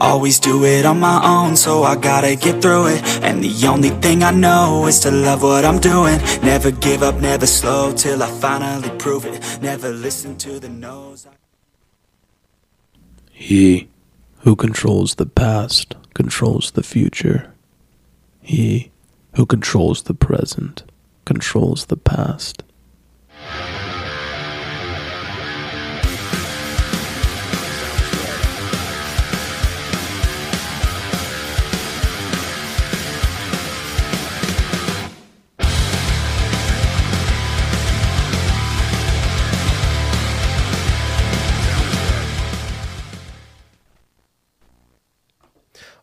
Always do it on my own, so I gotta get through it. And the only thing I know is to love what I'm doing. Never give up, never slow, till I finally prove it. Never listen to the no's. He who controls the past controls the future. He who controls the present controls the past.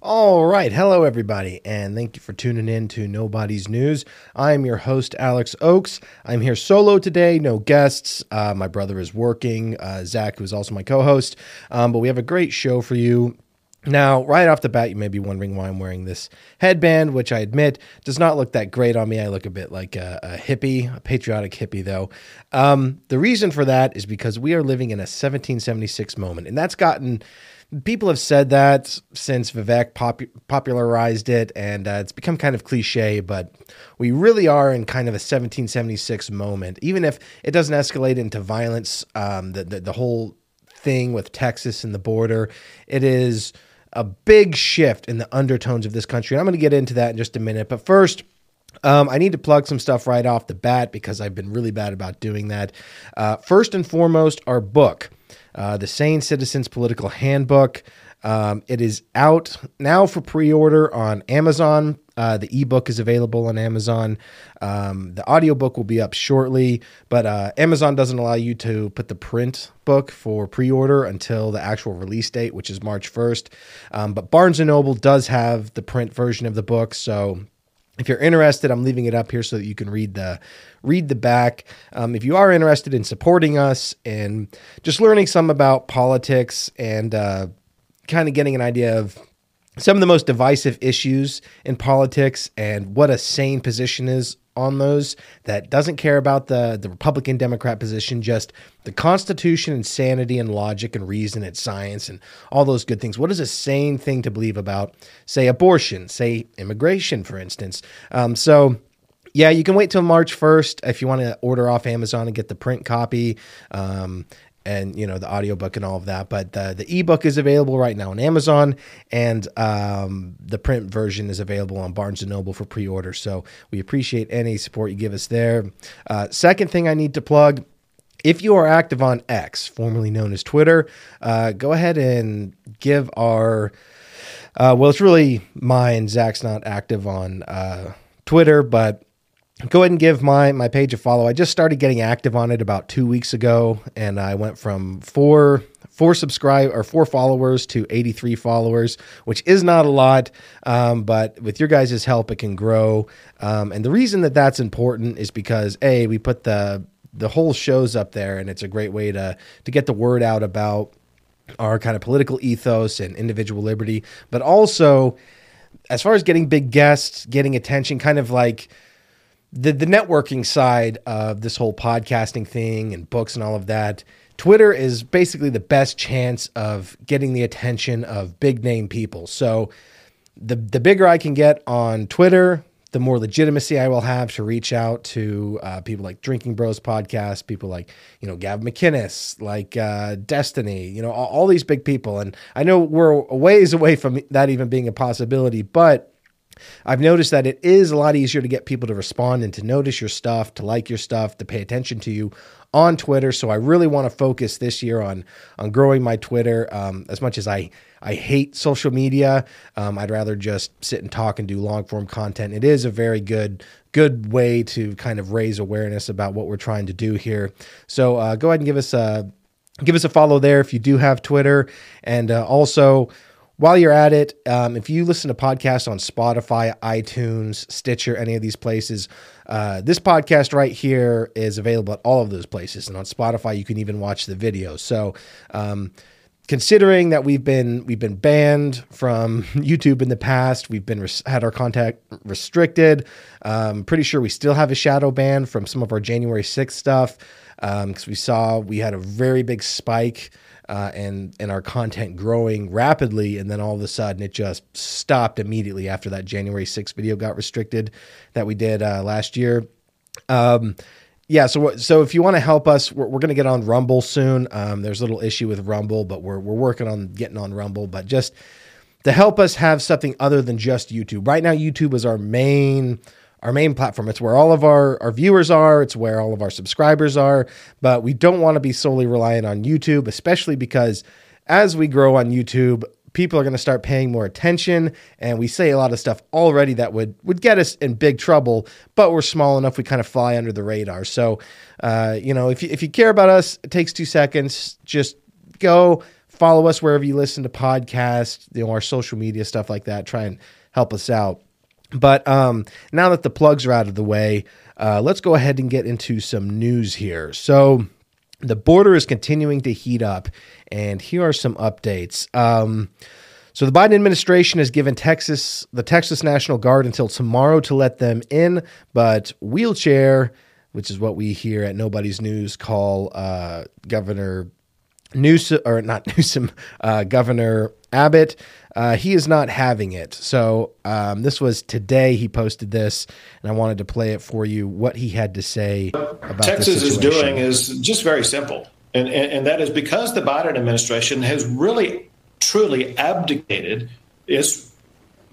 All right. Hello, everybody, and thank you for tuning in to Nobody's News. I'm your host, Alex Oakes. I'm here solo today, no guests. Uh, my brother is working, uh, Zach, who is also my co host, um, but we have a great show for you. Now, right off the bat, you may be wondering why I'm wearing this headband, which I admit does not look that great on me. I look a bit like a, a hippie, a patriotic hippie, though. Um, the reason for that is because we are living in a 1776 moment, and that's gotten people have said that since Vivek pop- popularized it, and uh, it's become kind of cliche, but we really are in kind of a 1776 moment. Even if it doesn't escalate into violence, um, the, the, the whole thing with Texas and the border, it is a big shift in the undertones of this country. And I'm going to get into that in just a minute. But first, um, I need to plug some stuff right off the bat because I've been really bad about doing that. Uh, first and foremost, our book, uh, The Sane Citizens Political Handbook. Um, it is out now for pre order on Amazon. Uh, the ebook is available on Amazon. Um, the audiobook will be up shortly, but uh, Amazon doesn't allow you to put the print book for pre order until the actual release date, which is March 1st. Um, but Barnes and Noble does have the print version of the book. So if you're interested, I'm leaving it up here so that you can read the read the back. Um, if you are interested in supporting us and just learning some about politics and uh, kind of getting an idea of some of the most divisive issues in politics and what a sane position is on those that doesn't care about the the Republican Democrat position, just the Constitution and sanity and logic and reason and science and all those good things. What is a sane thing to believe about, say, abortion, say, immigration, for instance? Um, so. Yeah, you can wait till March 1st if you want to order off Amazon and get the print copy. Um, and you know the audiobook and all of that but the, the ebook is available right now on amazon and um, the print version is available on barnes & noble for pre-order. So we appreciate any support you give us there. Uh, second thing i need to plug if you are active on x formerly known as twitter uh, go ahead and give our uh, well it's really mine. Zach's not active on uh, twitter but go ahead and give my my page a follow. I just started getting active on it about two weeks ago, and I went from four four subscribe or four followers to 83 followers, which is not a lot, um, but with your guys' help, it can grow. Um, and the reason that that's important is because a we put the the whole shows up there, and it's a great way to to get the word out about our kind of political ethos and individual liberty, but also as far as getting big guests, getting attention, kind of like the the networking side of this whole podcasting thing and books and all of that, Twitter is basically the best chance of getting the attention of big name people. So the the bigger I can get on Twitter, the more legitimacy I will have to reach out to uh, people like Drinking Bros podcast, people like you know Gav McInnes, like uh, Destiny, you know all, all these big people. And I know we're a ways away from that even being a possibility, but I've noticed that it is a lot easier to get people to respond and to notice your stuff, to like your stuff, to pay attention to you on Twitter. So I really want to focus this year on on growing my Twitter. Um, as much as I I hate social media, um, I'd rather just sit and talk and do long form content. It is a very good good way to kind of raise awareness about what we're trying to do here. So uh, go ahead and give us a give us a follow there if you do have Twitter, and uh, also while you're at it, um, if you listen to podcasts on Spotify, iTunes, Stitcher, any of these places, uh, this podcast right here is available at all of those places. And on Spotify, you can even watch the video. So, um, considering that we've been we've been banned from YouTube in the past, we've been res- had our contact restricted. Um, pretty sure we still have a shadow ban from some of our January 6th stuff because um, we saw we had a very big spike uh, and and our content growing rapidly, and then all of a sudden it just stopped immediately after that January 6th video got restricted that we did uh, last year. Um, yeah, so so if you want to help us, we're, we're going to get on Rumble soon. Um, there's a little issue with Rumble, but we're we're working on getting on Rumble. But just to help us have something other than just YouTube. Right now, YouTube is our main our main platform. It's where all of our, our viewers are, it's where all of our subscribers are. But we don't want to be solely reliant on YouTube, especially because as we grow on YouTube, people are going to start paying more attention and we say a lot of stuff already that would would get us in big trouble but we're small enough we kind of fly under the radar. So uh, you know if you, if you care about us it takes two seconds. Just go follow us wherever you listen to podcasts you know our social media stuff like that. Try and help us out but um, now that the plugs are out of the way, uh, let's go ahead and get into some news here. So the border is continuing to heat up, and here are some updates. Um, so the Biden administration has given Texas the Texas National Guard until tomorrow to let them in, but wheelchair, which is what we here at Nobody's News call uh, Governor Newsom or not Newsom, uh, Governor Abbott. Uh, he is not having it. So um, this was today. He posted this, and I wanted to play it for you. What he had to say about Texas is doing is just very simple, and, and and that is because the Biden administration has really truly abdicated its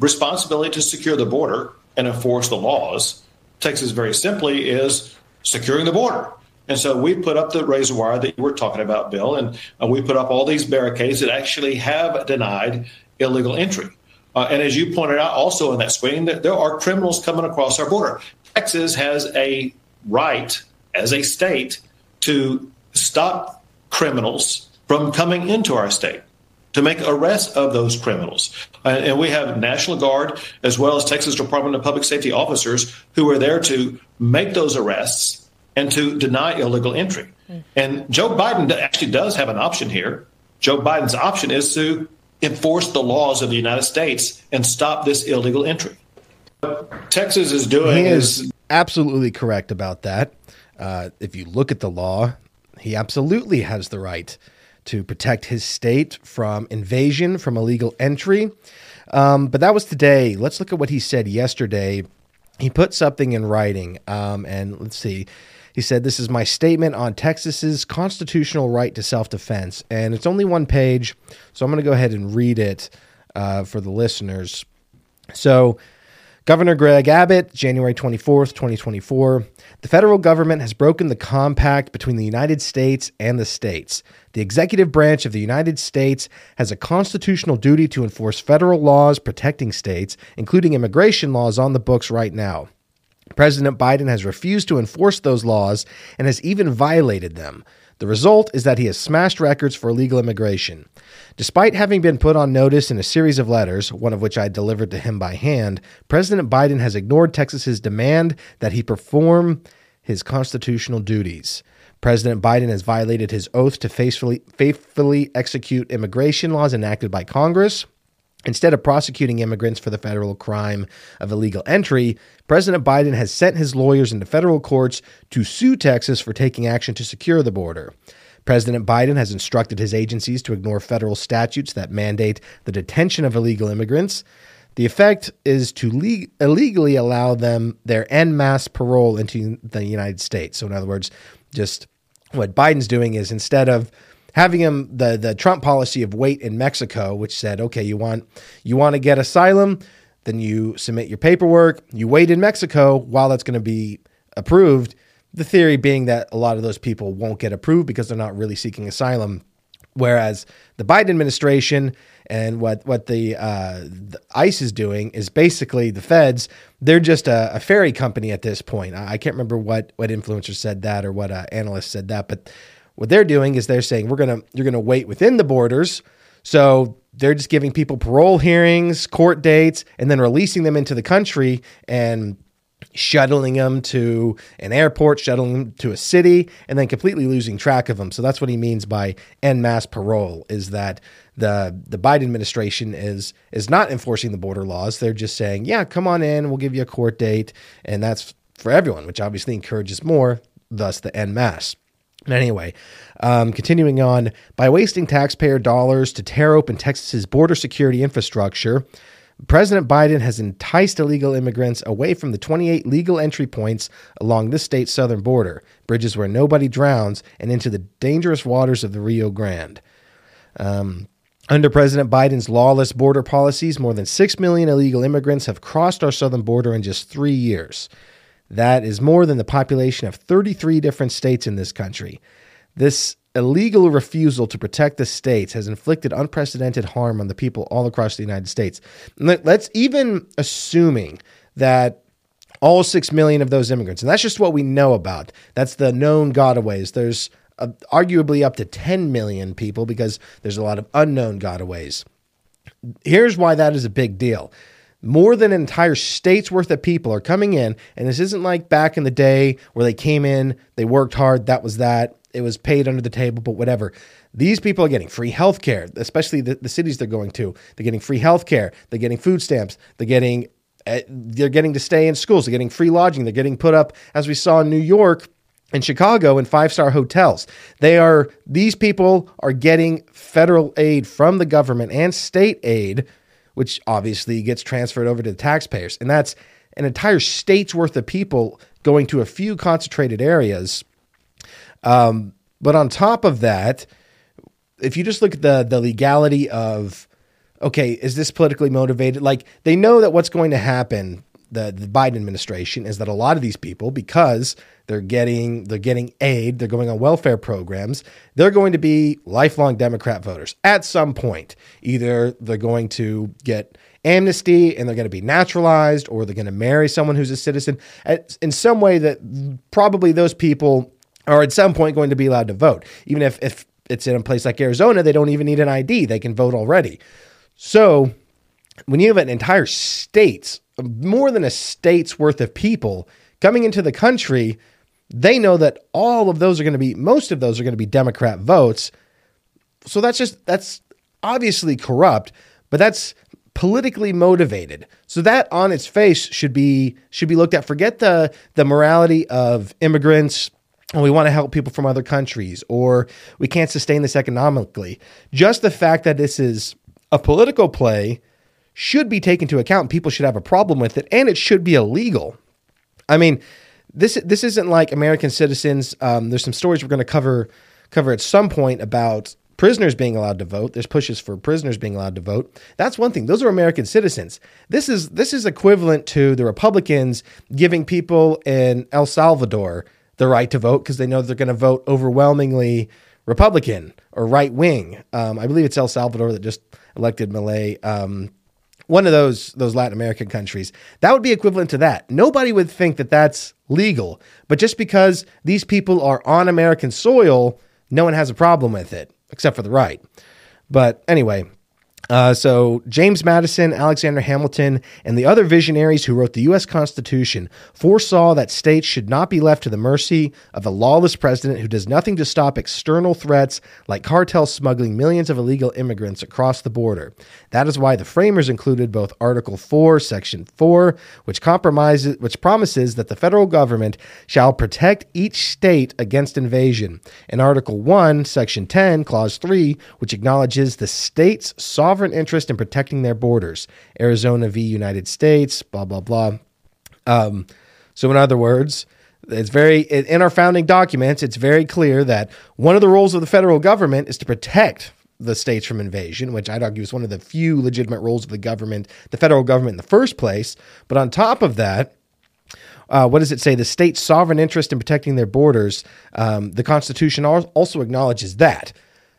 responsibility to secure the border and enforce the laws. Texas very simply is securing the border. And so we put up the razor wire that you were talking about, Bill, and uh, we put up all these barricades that actually have denied illegal entry. Uh, and as you pointed out also in that screen, that there are criminals coming across our border. Texas has a right as a state to stop criminals from coming into our state, to make arrests of those criminals. Uh, and we have National Guard as well as Texas Department of Public Safety officers who are there to make those arrests and to deny illegal entry. Mm. And Joe Biden actually does have an option here. Joe Biden's option is to enforce the laws of the United States and stop this illegal entry. What Texas is doing is, is absolutely correct about that. Uh, if you look at the law, he absolutely has the right to protect his state from invasion, from illegal entry. Um, but that was today. Let's look at what he said yesterday. He put something in writing, um, and let's see. He said, This is my statement on Texas's constitutional right to self defense. And it's only one page, so I'm going to go ahead and read it uh, for the listeners. So, Governor Greg Abbott, January 24th, 2024. The federal government has broken the compact between the United States and the states. The executive branch of the United States has a constitutional duty to enforce federal laws protecting states, including immigration laws on the books right now. President Biden has refused to enforce those laws and has even violated them. The result is that he has smashed records for illegal immigration. Despite having been put on notice in a series of letters, one of which I delivered to him by hand, President Biden has ignored Texas's demand that he perform his constitutional duties. President Biden has violated his oath to faithfully, faithfully execute immigration laws enacted by Congress. Instead of prosecuting immigrants for the federal crime of illegal entry, President Biden has sent his lawyers into federal courts to sue Texas for taking action to secure the border. President Biden has instructed his agencies to ignore federal statutes that mandate the detention of illegal immigrants. The effect is to le- illegally allow them their en masse parole into the United States. So, in other words, just what Biden's doing is instead of having him the the Trump policy of wait in Mexico, which said, okay, you want you want to get asylum, then you submit your paperwork, you wait in Mexico while that's going to be approved. The theory being that a lot of those people won't get approved because they're not really seeking asylum. Whereas the Biden administration and what what the, uh, the ICE is doing is basically the feds. They're just a, a ferry company at this point. I, I, can't remember what what influencer said that or what uh, analyst said that, but what they're doing is they're saying we're gonna you're gonna wait within the borders. So they're just giving people parole hearings, court dates, and then releasing them into the country. And shuttling them to an airport, shuttling them to a city, and then completely losing track of them. So that's what he means by en masse parole is that the the Biden administration is is not enforcing the border laws. They're just saying, "Yeah, come on in, we'll give you a court date." And that's for everyone, which obviously encourages more, thus the en masse. Anyway, um, continuing on, by wasting taxpayer dollars to tear open Texas's border security infrastructure, President Biden has enticed illegal immigrants away from the 28 legal entry points along this state's southern border, bridges where nobody drowns, and into the dangerous waters of the Rio Grande. Um, under President Biden's lawless border policies, more than 6 million illegal immigrants have crossed our southern border in just three years. That is more than the population of 33 different states in this country. This illegal refusal to protect the states has inflicted unprecedented harm on the people all across the United States. Let's even assuming that all 6 million of those immigrants, and that's just what we know about, that's the known gotaways. There's uh, arguably up to 10 million people because there's a lot of unknown gotaways. Here's why that is a big deal. More than an entire state's worth of people are coming in, and this isn't like back in the day where they came in, they worked hard, that was that it was paid under the table, but whatever. These people are getting free health care, especially the, the cities they're going to. They're getting free health care. They're getting food stamps. They're getting uh, they're getting to stay in schools. They're getting free lodging. They're getting put up, as we saw in New York and Chicago, in five star hotels. They are these people are getting federal aid from the government and state aid, which obviously gets transferred over to the taxpayers, and that's an entire state's worth of people going to a few concentrated areas um, but on top of that, if you just look at the the legality of okay, is this politically motivated? Like they know that what's going to happen, the, the Biden administration, is that a lot of these people, because they're getting they're getting aid, they're going on welfare programs, they're going to be lifelong Democrat voters at some point. Either they're going to get amnesty and they're going to be naturalized, or they're going to marry someone who's a citizen. In some way, that probably those people are at some point going to be allowed to vote. Even if, if it's in a place like Arizona, they don't even need an ID, they can vote already. So when you have an entire state's, more than a state's worth of people coming into the country, they know that all of those are going to be, most of those are going to be Democrat votes. So that's just, that's obviously corrupt, but that's politically motivated. So that on its face should be should be looked at. Forget the the morality of immigrants and we want to help people from other countries, or we can't sustain this economically. Just the fact that this is a political play should be taken into account. People should have a problem with it, and it should be illegal. I mean, this this isn't like American citizens. Um, there's some stories we're going to cover cover at some point about prisoners being allowed to vote. There's pushes for prisoners being allowed to vote. That's one thing. Those are American citizens. This is this is equivalent to the Republicans giving people in El Salvador the right to vote because they know they're going to vote overwhelmingly Republican or right wing. Um, I believe it's El Salvador that just elected Milei Um, one of those those Latin American countries. That would be equivalent to that. Nobody would think that that's legal, but just because these people are on American soil, no one has a problem with it except for the right. But anyway, uh, so, James Madison, Alexander Hamilton, and the other visionaries who wrote the U.S. Constitution foresaw that states should not be left to the mercy of a lawless president who does nothing to stop external threats like cartels smuggling millions of illegal immigrants across the border. That is why the framers included both Article 4, Section 4, which compromises which promises that the federal government shall protect each state against invasion, and Article 1, Section 10, Clause 3, which acknowledges the state's sovereign interest in protecting their borders. Arizona v. United States, blah blah blah. Um, so in other words, it's very in our founding documents, it's very clear that one of the roles of the federal government is to protect the states from invasion, which I'd argue is one of the few legitimate roles of the government, the federal government in the first place. But on top of that, uh, what does it say? The state's sovereign interest in protecting their borders. Um, the Constitution also acknowledges that.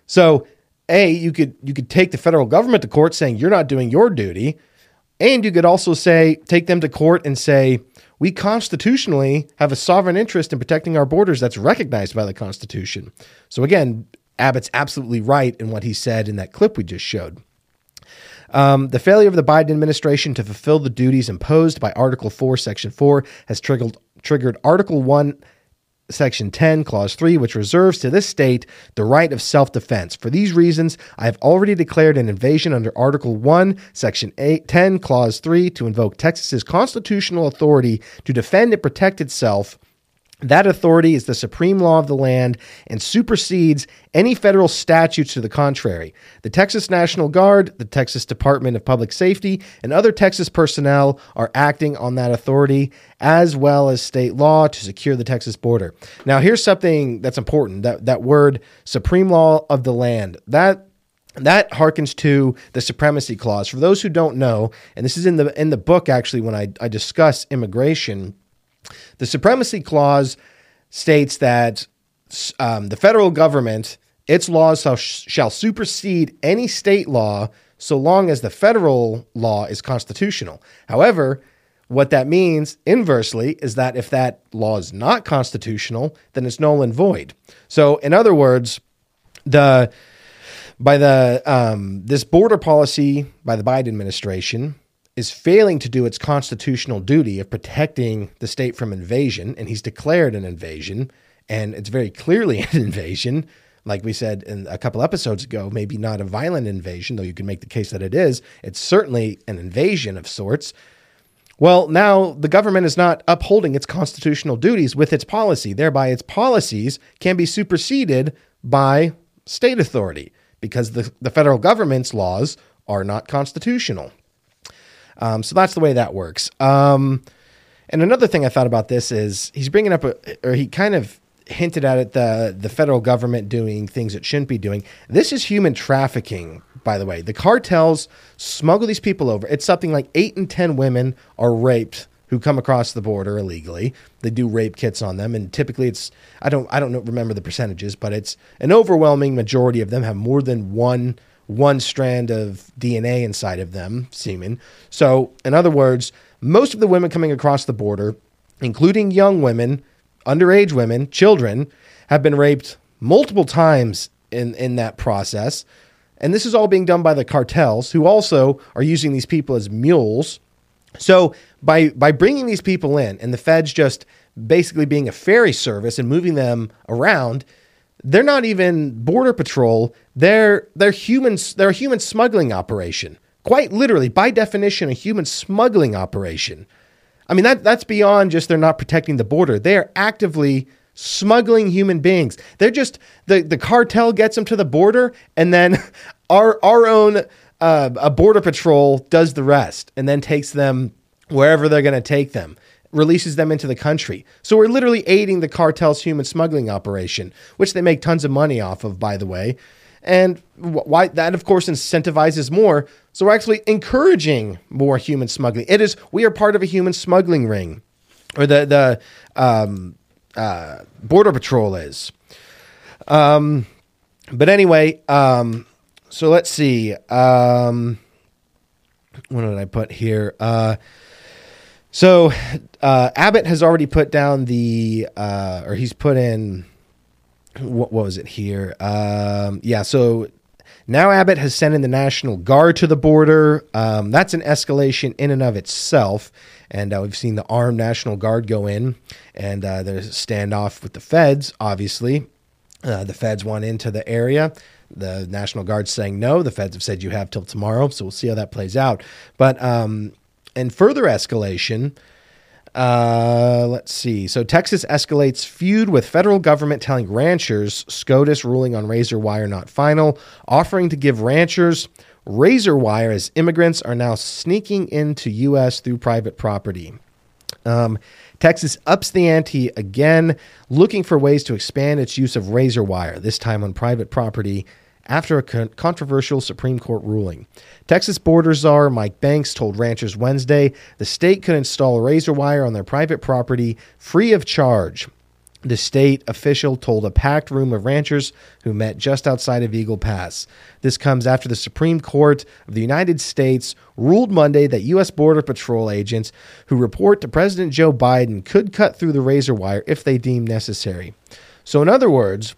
So, a you could you could take the federal government to court saying you're not doing your duty, and you could also say take them to court and say we constitutionally have a sovereign interest in protecting our borders that's recognized by the Constitution. So again, Abbott's absolutely right in what he said in that clip we just showed. Um, the failure of the Biden administration to fulfill the duties imposed by Article 4, Section 4 has triggered, triggered Article 1 Section 10, Clause 3, which reserves to this state the right of self defense. For these reasons, I have already declared an invasion under Article 1, Section 8, 10, Clause 3 to invoke Texas's constitutional authority to defend and protect itself that authority is the supreme law of the land and supersedes any federal statutes to the contrary. The Texas National Guard, the Texas Department of Public Safety, and other Texas personnel are acting on that authority, as well as state law to secure the Texas border. Now, here's something that's important that, that word, supreme law of the land. That that harkens to the supremacy clause. For those who don't know, and this is in the in the book actually when I, I discuss immigration the Supremacy Clause states that um, the federal government, its laws shall, shall supersede any state law so long as the federal law is constitutional. However, what that means inversely is that if that law is not constitutional, then it's null and void. So, in other words, the by the um, this border policy by the Biden administration is failing to do its constitutional duty of protecting the state from invasion, and he's declared an invasion, and it's very clearly an invasion. Like we said in a couple episodes ago, maybe not a violent invasion, though you can make the case that it is. It's certainly an invasion of sorts. Well, now the government is not upholding its constitutional duties with its policy. Thereby, its policies can be superseded by state authority because the, the federal government's laws are not constitutional. Um, so that's the way that works. Um, and another thing I thought about this is he's bringing up, a, or he kind of hinted at it, the the federal government doing things it shouldn't be doing. This is human trafficking, by the way. The cartels smuggle these people over. It's something like eight and ten women are raped who come across the border illegally. They do rape kits on them, and typically it's I don't I don't remember the percentages, but it's an overwhelming majority of them have more than one one strand of DNA inside of them, semen. So, in other words, most of the women coming across the border, including young women, underage women, children, have been raped multiple times in, in that process. And this is all being done by the cartels, who also are using these people as mules. So, by, by bringing these people in and the feds just basically being a ferry service and moving them around, they're not even border patrol. They're they're humans. They're a human smuggling operation. Quite literally, by definition, a human smuggling operation. I mean that that's beyond just they're not protecting the border. They are actively smuggling human beings. They're just the the cartel gets them to the border, and then our our own uh, a border patrol does the rest, and then takes them wherever they're going to take them releases them into the country. So we're literally aiding the cartel's human smuggling operation, which they make tons of money off of, by the way. And why that, of course, incentivizes more. So we're actually encouraging more human smuggling. It is we are part of a human smuggling ring, or the the um, uh, border patrol is. Um, but anyway, um, so let's see. Um, what did I put here? Uh, so uh, Abbott has already put down the, uh, or he's put in, what, what was it here? Um, yeah, so now Abbott has sent in the National Guard to the border. Um, that's an escalation in and of itself. And uh, we've seen the armed National Guard go in and uh, there's a standoff with the feds, obviously. Uh, the feds want into the area. The National Guard's saying no. The feds have said you have till tomorrow. So we'll see how that plays out. But um, and further escalation. Uh, let's see. So Texas escalates feud with federal government telling ranchers SCOTUS ruling on razor wire not final, offering to give ranchers razor wire as immigrants are now sneaking into U.S. through private property. Um, Texas ups the ante again, looking for ways to expand its use of razor wire, this time on private property after a controversial Supreme Court ruling. Texas border czar Mike Banks told ranchers Wednesday the state could install razor wire on their private property free of charge. The state official told a packed room of ranchers who met just outside of Eagle Pass. This comes after the Supreme Court of the United States ruled Monday that U.S. Border Patrol agents who report to President Joe Biden could cut through the razor wire if they deem necessary. So, in other words,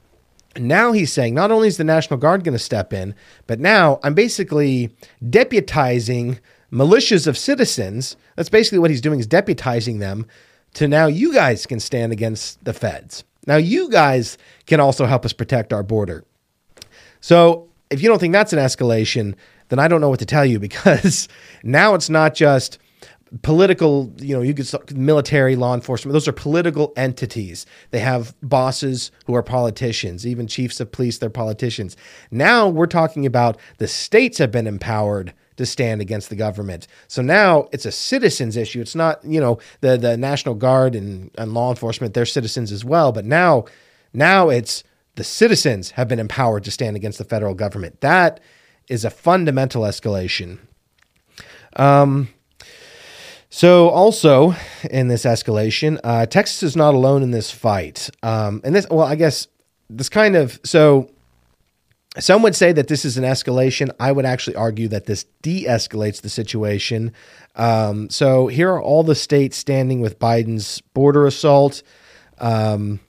Now he's saying not only is the National Guard going to step in, but now I'm basically deputizing militias of citizens. That's basically what he's doing is deputizing them to now you guys can stand against the feds. Now you guys can also help us protect our border. So if you don't think that's an escalation, then I don't know what to tell you because now it's not just political, you know, you could military, law enforcement. Those are political entities. They have bosses who are politicians, even chiefs of police, they're politicians. Now we're talking about the states have been empowered to stand against the government. So now it's a citizens issue. It's not, you know, the the National Guard and, and law enforcement, they're citizens as well. But now now it's the citizens have been empowered to stand against the federal government. That is a fundamental escalation. Um, so, also in this escalation, uh, Texas is not alone in this fight. Um, and this, well, I guess this kind of so. Some would say that this is an escalation. I would actually argue that this de escalates the situation. Um, so, here are all the states standing with Biden's border assault. Um,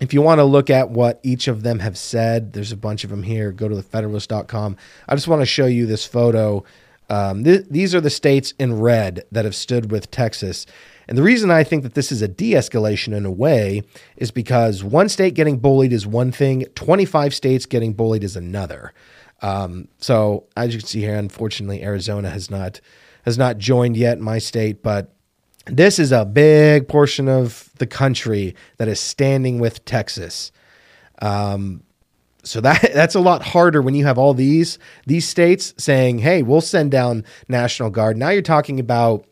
if you want to look at what each of them have said, there's a bunch of them here. Go to the thefederalist.com. I just want to show you this photo. Um, th- these are the states in red that have stood with Texas. And the reason I think that this is a de escalation in a way is because one state getting bullied is one thing, 25 states getting bullied is another. Um, so as you can see here, unfortunately, Arizona has not has not joined yet my state, but this is a big portion of the country that is standing with Texas. Um, so that that's a lot harder when you have all these these states saying, "Hey, we'll send down National Guard." Now you're talking about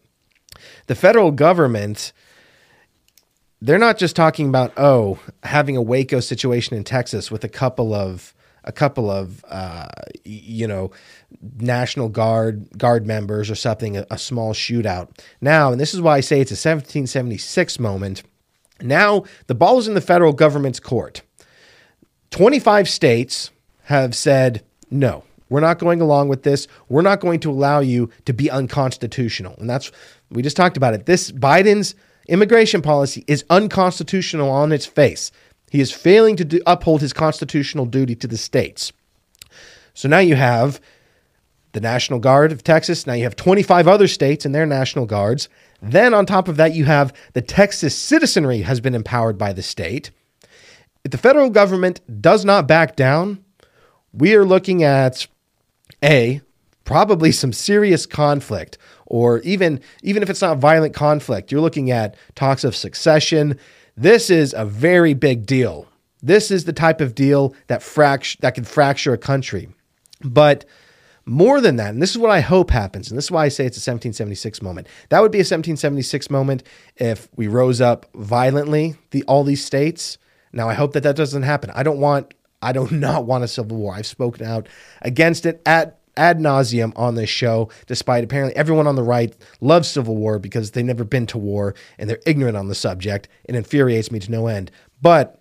the federal government. They're not just talking about oh, having a Waco situation in Texas with a couple of a couple of uh, you know National Guard guard members or something, a, a small shootout. Now, and this is why I say it's a 1776 moment. Now the ball is in the federal government's court. 25 states have said no. We're not going along with this. We're not going to allow you to be unconstitutional. And that's we just talked about it. This Biden's immigration policy is unconstitutional on its face. He is failing to do, uphold his constitutional duty to the states. So now you have the National Guard of Texas. Now you have 25 other states and their National Guards. Then on top of that, you have the Texas citizenry has been empowered by the state. If the federal government does not back down, we are looking at A, probably some serious conflict or even even if it's not violent conflict you're looking at talks of succession this is a very big deal. This is the type of deal that fract- that can fracture a country. But more than that, and this is what I hope happens, and this is why I say it's a 1776 moment. That would be a 1776 moment if we rose up violently, the all these states. Now I hope that that doesn't happen. I don't want I do not want a civil war. I've spoken out against it at ad nauseum on this show, despite apparently everyone on the right loves civil war because they've never been to war and they're ignorant on the subject. It infuriates me to no end. But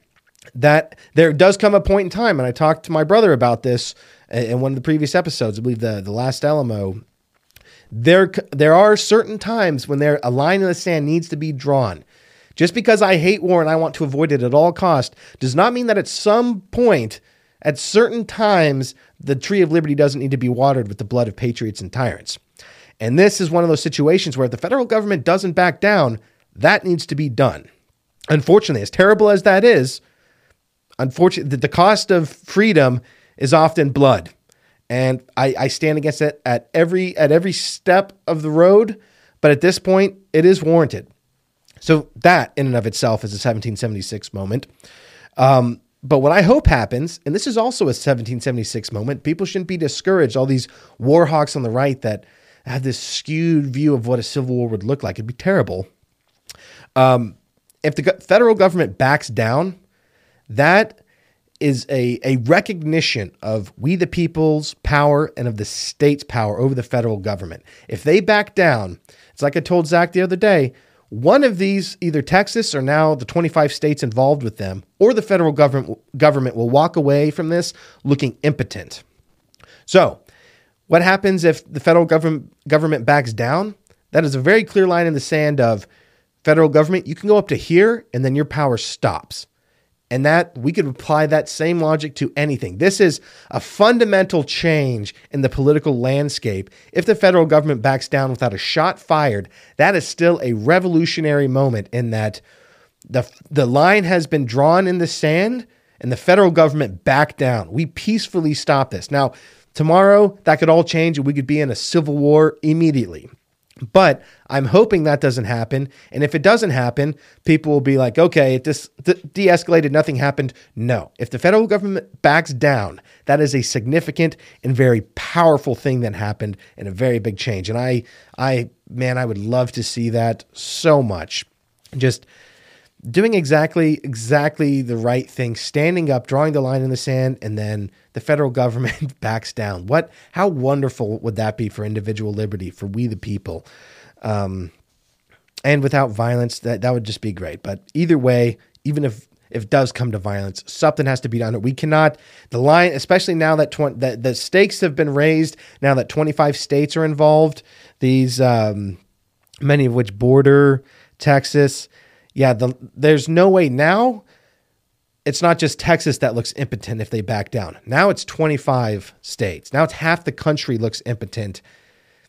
that there does come a point in time, and I talked to my brother about this in one of the previous episodes. I believe the the last Alamo. There, there are certain times when there a line in the sand needs to be drawn. Just because I hate war and I want to avoid it at all cost does not mean that at some point at certain times, the tree of liberty doesn't need to be watered with the blood of patriots and tyrants. And this is one of those situations where if the federal government doesn't back down, that needs to be done. Unfortunately, as terrible as that is, unfortunately, the cost of freedom is often blood. And I, I stand against it at every at every step of the road, but at this point, it is warranted. So that, in and of itself, is a 1776 moment. Um, but what I hope happens, and this is also a 1776 moment, people shouldn't be discouraged. All these war hawks on the right that have this skewed view of what a civil war would look like. It'd be terrible. Um, if the federal government backs down, that is a, a recognition of we the people's power and of the state's power over the federal government. If they back down, it's like I told Zach the other day, one of these, either Texas or now the 25 states involved with them, or the federal government, government will walk away from this looking impotent. So, what happens if the federal government, government backs down? That is a very clear line in the sand of federal government, you can go up to here and then your power stops. And that we could apply that same logic to anything. This is a fundamental change in the political landscape. If the federal government backs down without a shot fired, that is still a revolutionary moment in that the, the line has been drawn in the sand and the federal government backed down. We peacefully stop this. Now, tomorrow that could all change and we could be in a civil war immediately. But I'm hoping that doesn't happen. And if it doesn't happen, people will be like, okay, it just de escalated, nothing happened. No. If the federal government backs down, that is a significant and very powerful thing that happened and a very big change. And I, I, man, I would love to see that so much. Just doing exactly exactly the right thing, standing up, drawing the line in the sand, and then the federal government backs down. What? How wonderful would that be for individual liberty, for we the people? Um, and without violence, that that would just be great. But either way, even if if it does come to violence, something has to be done. We cannot the line, especially now that 20, that the stakes have been raised. Now that twenty five states are involved, these um, many of which border Texas yeah, the, there's no way now. It's not just Texas that looks impotent if they back down. Now it's 25 states. Now it's half the country looks impotent.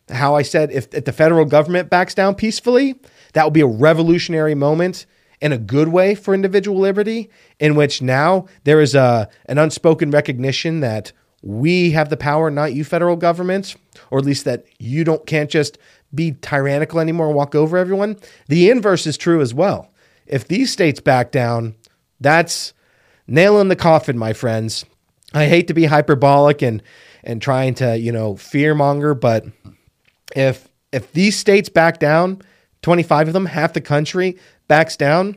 How I said, if, if the federal government backs down peacefully, that will be a revolutionary moment in a good way for individual liberty, in which now there is a an unspoken recognition that we have the power, not you, federal government, or at least that you don't can't just be tyrannical anymore and walk over everyone. The inverse is true as well. If these states back down, that's nail in the coffin, my friends. I hate to be hyperbolic and and trying to, you know, fear monger, but if if these states back down, 25 of them, half the country backs down,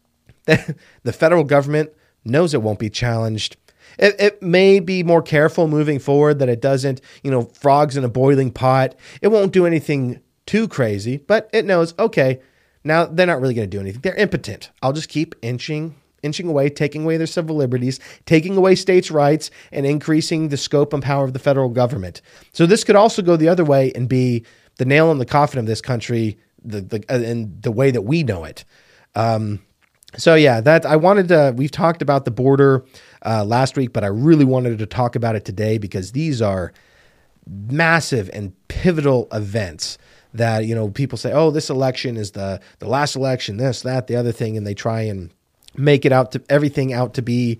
the federal government knows it won't be challenged. It, it, may be more careful moving forward that it doesn't, you know, frogs in a boiling pot. It won't do anything too crazy, but it knows, okay, now they're not really going to do anything. They're impotent. I'll just keep inching inching away, taking away their civil liberties, taking away states' rights, and increasing the scope and power of the federal government. So this could also go the other way and be the nail in the coffin of this country, the the uh, in the way that we know it. Um, so yeah, that I wanted to. We've talked about the border uh, last week, but I really wanted to talk about it today because these are massive and pivotal events that you know people say, oh, this election is the the last election, this, that, the other thing, and they try and make it out to everything out to be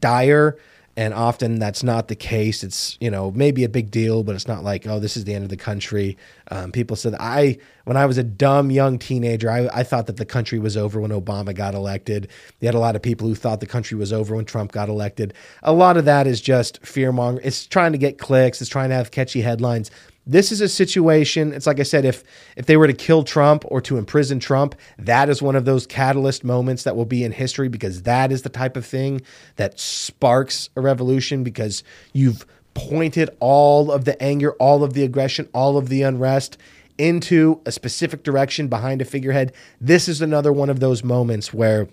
dire and often that's not the case. It's you know maybe a big deal, but it's not like oh this is the end of the country. Um, people said I when I was a dumb young teenager, I, I thought that the country was over when Obama got elected. You had a lot of people who thought the country was over when Trump got elected. A lot of that is just fear mongering. It's trying to get clicks. It's trying to have catchy headlines. This is a situation. It's like I said, if if they were to kill Trump or to imprison Trump, that is one of those catalyst moments that will be in history because that is the type of thing that sparks a revolution because you've pointed all of the anger, all of the aggression, all of the unrest into a specific direction behind a figurehead. This is another one of those moments where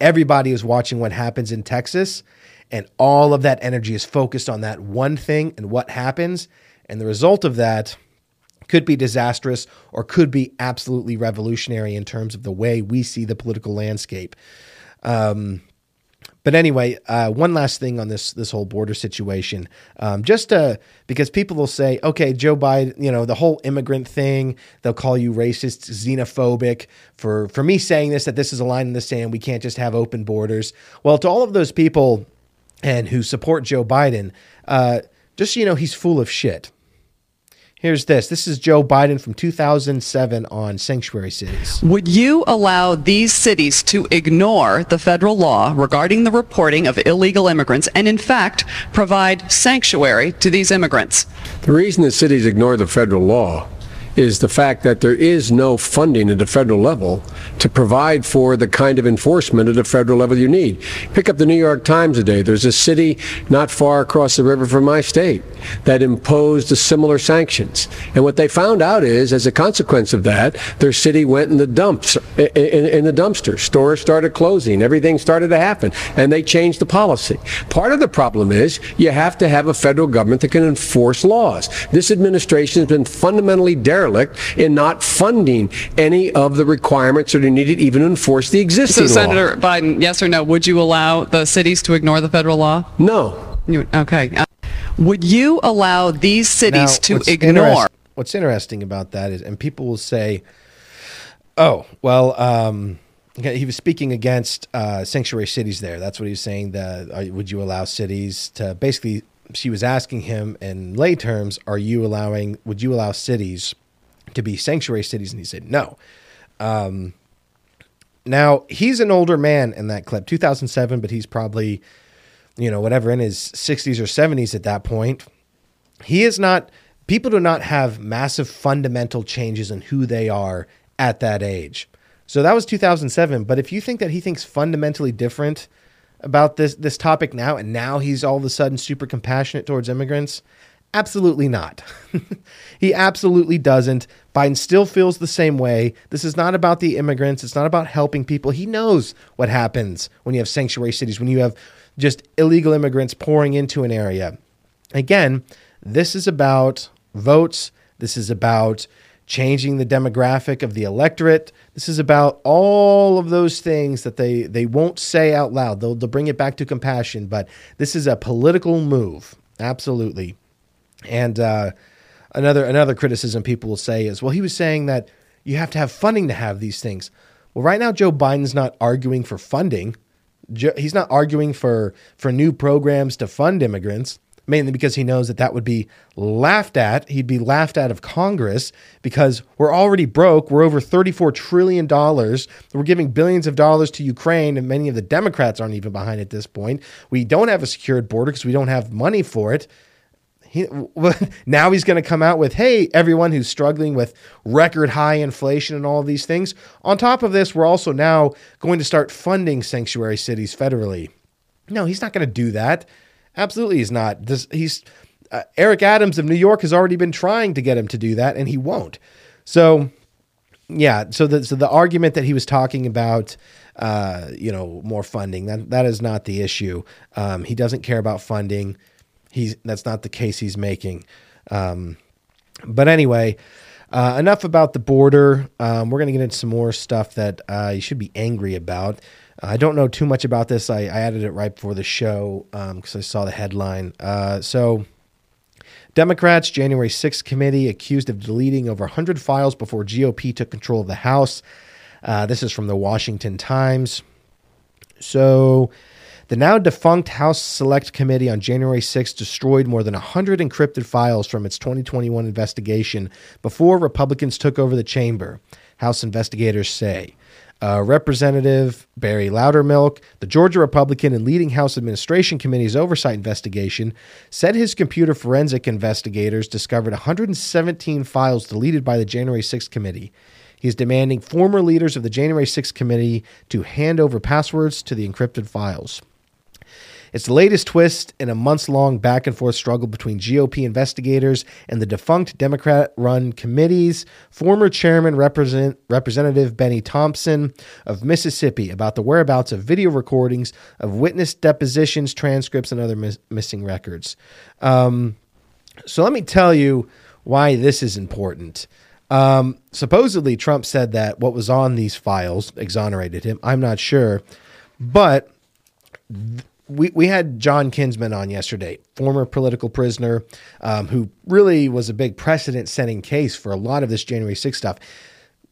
everybody is watching what happens in Texas and all of that energy is focused on that one thing and what happens and the result of that could be disastrous or could be absolutely revolutionary in terms of the way we see the political landscape. Um, but anyway, uh, one last thing on this this whole border situation, um, just uh, because people will say, okay, Joe Biden, you know, the whole immigrant thing, they'll call you racist, xenophobic for for me saying this that this is a line in the sand. We can't just have open borders. Well, to all of those people and who support Joe Biden, uh, just so you know, he's full of shit. Here's this. This is Joe Biden from 2007 on sanctuary cities. Would you allow these cities to ignore the federal law regarding the reporting of illegal immigrants and, in fact, provide sanctuary to these immigrants? The reason the cities ignore the federal law is the fact that there is no funding at the federal level to provide for the kind of enforcement at the federal level you need. Pick up the New York Times today. There's a city not far across the river from my state that imposed similar sanctions. And what they found out is, as a consequence of that, their city went in the dumps, in, in, in the dumpster. Stores started closing. Everything started to happen. And they changed the policy. Part of the problem is you have to have a federal government that can enforce laws. This administration has been fundamentally derelict derelict in not funding any of the requirements that are needed even to enforce the existing So, law. Senator Biden, yes or no, would you allow the cities to ignore the federal law? No. You- Okay. Uh, Would you allow these cities Now, to what's ignore? interest- what's interesting about that is, and people will say, "Oh, well, um, he was speaking against uh, sanctuary cities. There, that's what he was saying. That uh, would you allow cities to basically?" She was asking him in lay terms, "Are you allowing? Would you allow cities to be sanctuary cities?" And he said, "No." Um, now he's an older man in that clip, 2007, but he's probably, you know, whatever in his 60s or 70s at that point he is not people do not have massive fundamental changes in who they are at that age so that was 2007 but if you think that he thinks fundamentally different about this this topic now and now he's all of a sudden super compassionate towards immigrants absolutely not he absolutely doesn't biden still feels the same way this is not about the immigrants it's not about helping people he knows what happens when you have sanctuary cities when you have just illegal immigrants pouring into an area again, this is about votes. This is about changing the demographic of the electorate. This is about all of those things that they, they won't say out loud. They'll, they'll bring it back to compassion, but this is a political move. Absolutely. And uh, another another criticism people will say is, well, he was saying that you have to have funding to have these things. Well, right now Joe Biden's not arguing for funding. Jo- He's not arguing for for new programs to fund immigrants, mainly because he knows that that would be laughed at. He'd be laughed out of Congress because we're already broke. We're over $34 trillion. We're giving billions of dollars to Ukraine, and many of the Democrats aren't even behind at this point. We don't have a secured border because we don't have money for it. He, now he's going to come out with, hey, everyone who's struggling with record high inflation and all of these things. On top of this, we're also now going to start funding sanctuary cities federally. No, he's not going to do that. Absolutely, he's not. This, he's uh, Eric Adams of New York has already been trying to get him to do that, and he won't. So, yeah. So the so the argument that he was talking about, uh, you know, more funding that that is not the issue. Um, he doesn't care about funding. He's that's not the case he's making. Um, but anyway, uh, enough about the border. Um, we're going to get into some more stuff that uh, you should be angry about. I don't know too much about this. I, I added it right before the show because I saw the headline. Uh, so, Democrats' January 6th committee accused of deleting over 100 files before GOP took control of the House. Uh, this is from the Washington Times. So, the now defunct House Select Committee on January 6 destroyed more than 100 encrypted files from its 2021 investigation before Republicans took over the chamber, House investigators say. Uh, Representative Barry Loudermilk, the Georgia Republican and leading House Administration Committee's oversight investigation, said his computer forensic investigators discovered 117 files deleted by the January 6 committee. He is demanding former leaders of the January 6 committee to hand over passwords to the encrypted files. It's the latest twist in a months long back and forth struggle between GOP investigators and the defunct Democrat run committees. Former chairman represent, Representative Benny Thompson of Mississippi about the whereabouts of video recordings of witness depositions, transcripts, and other mis- missing records. Um, so let me tell you why this is important. Um, supposedly, Trump said that what was on these files exonerated him. I'm not sure. But we, we had John Kinsman on yesterday, former political prisoner, um, who really was a big precedent setting case for a lot of this January 6th stuff.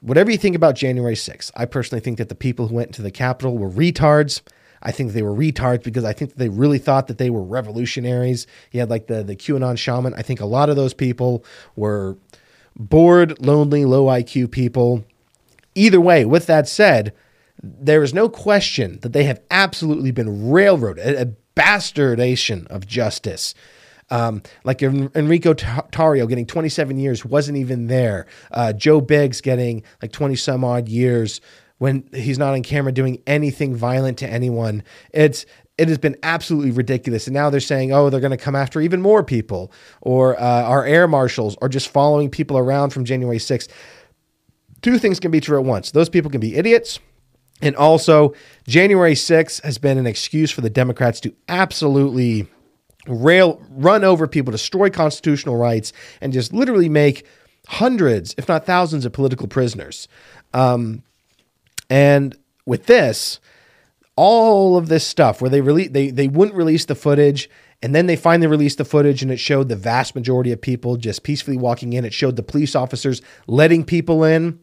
Whatever you think about January 6th, I personally think that the people who went to the Capitol were retards. I think they were retards because I think they really thought that they were revolutionaries. You had like the, the QAnon shaman. I think a lot of those people were bored, lonely, low IQ people. Either way, with that said, there is no question that they have absolutely been railroaded, a, a bastardization of justice. Um, like En- Enrico Ta- Tarrio getting 27 years wasn't even there. Uh, Joe Biggs getting like 20 some odd years when he's not on camera doing anything violent to anyone. It's it has been absolutely ridiculous. And now they're saying, oh, they're going to come after even more people, or uh, our air marshals are just following people around from January 6th. Two things can be true at once. Those people can be idiots. And also, January 6th has been an excuse for the Democrats to absolutely rail, run over people, destroy constitutional rights, and just literally make hundreds, if not thousands, of political prisoners. Um, and with this, all of this stuff where they release they they wouldn't release the footage and then they finally released the footage and it showed the vast majority of people just peacefully walking in. It showed the police officers letting people in.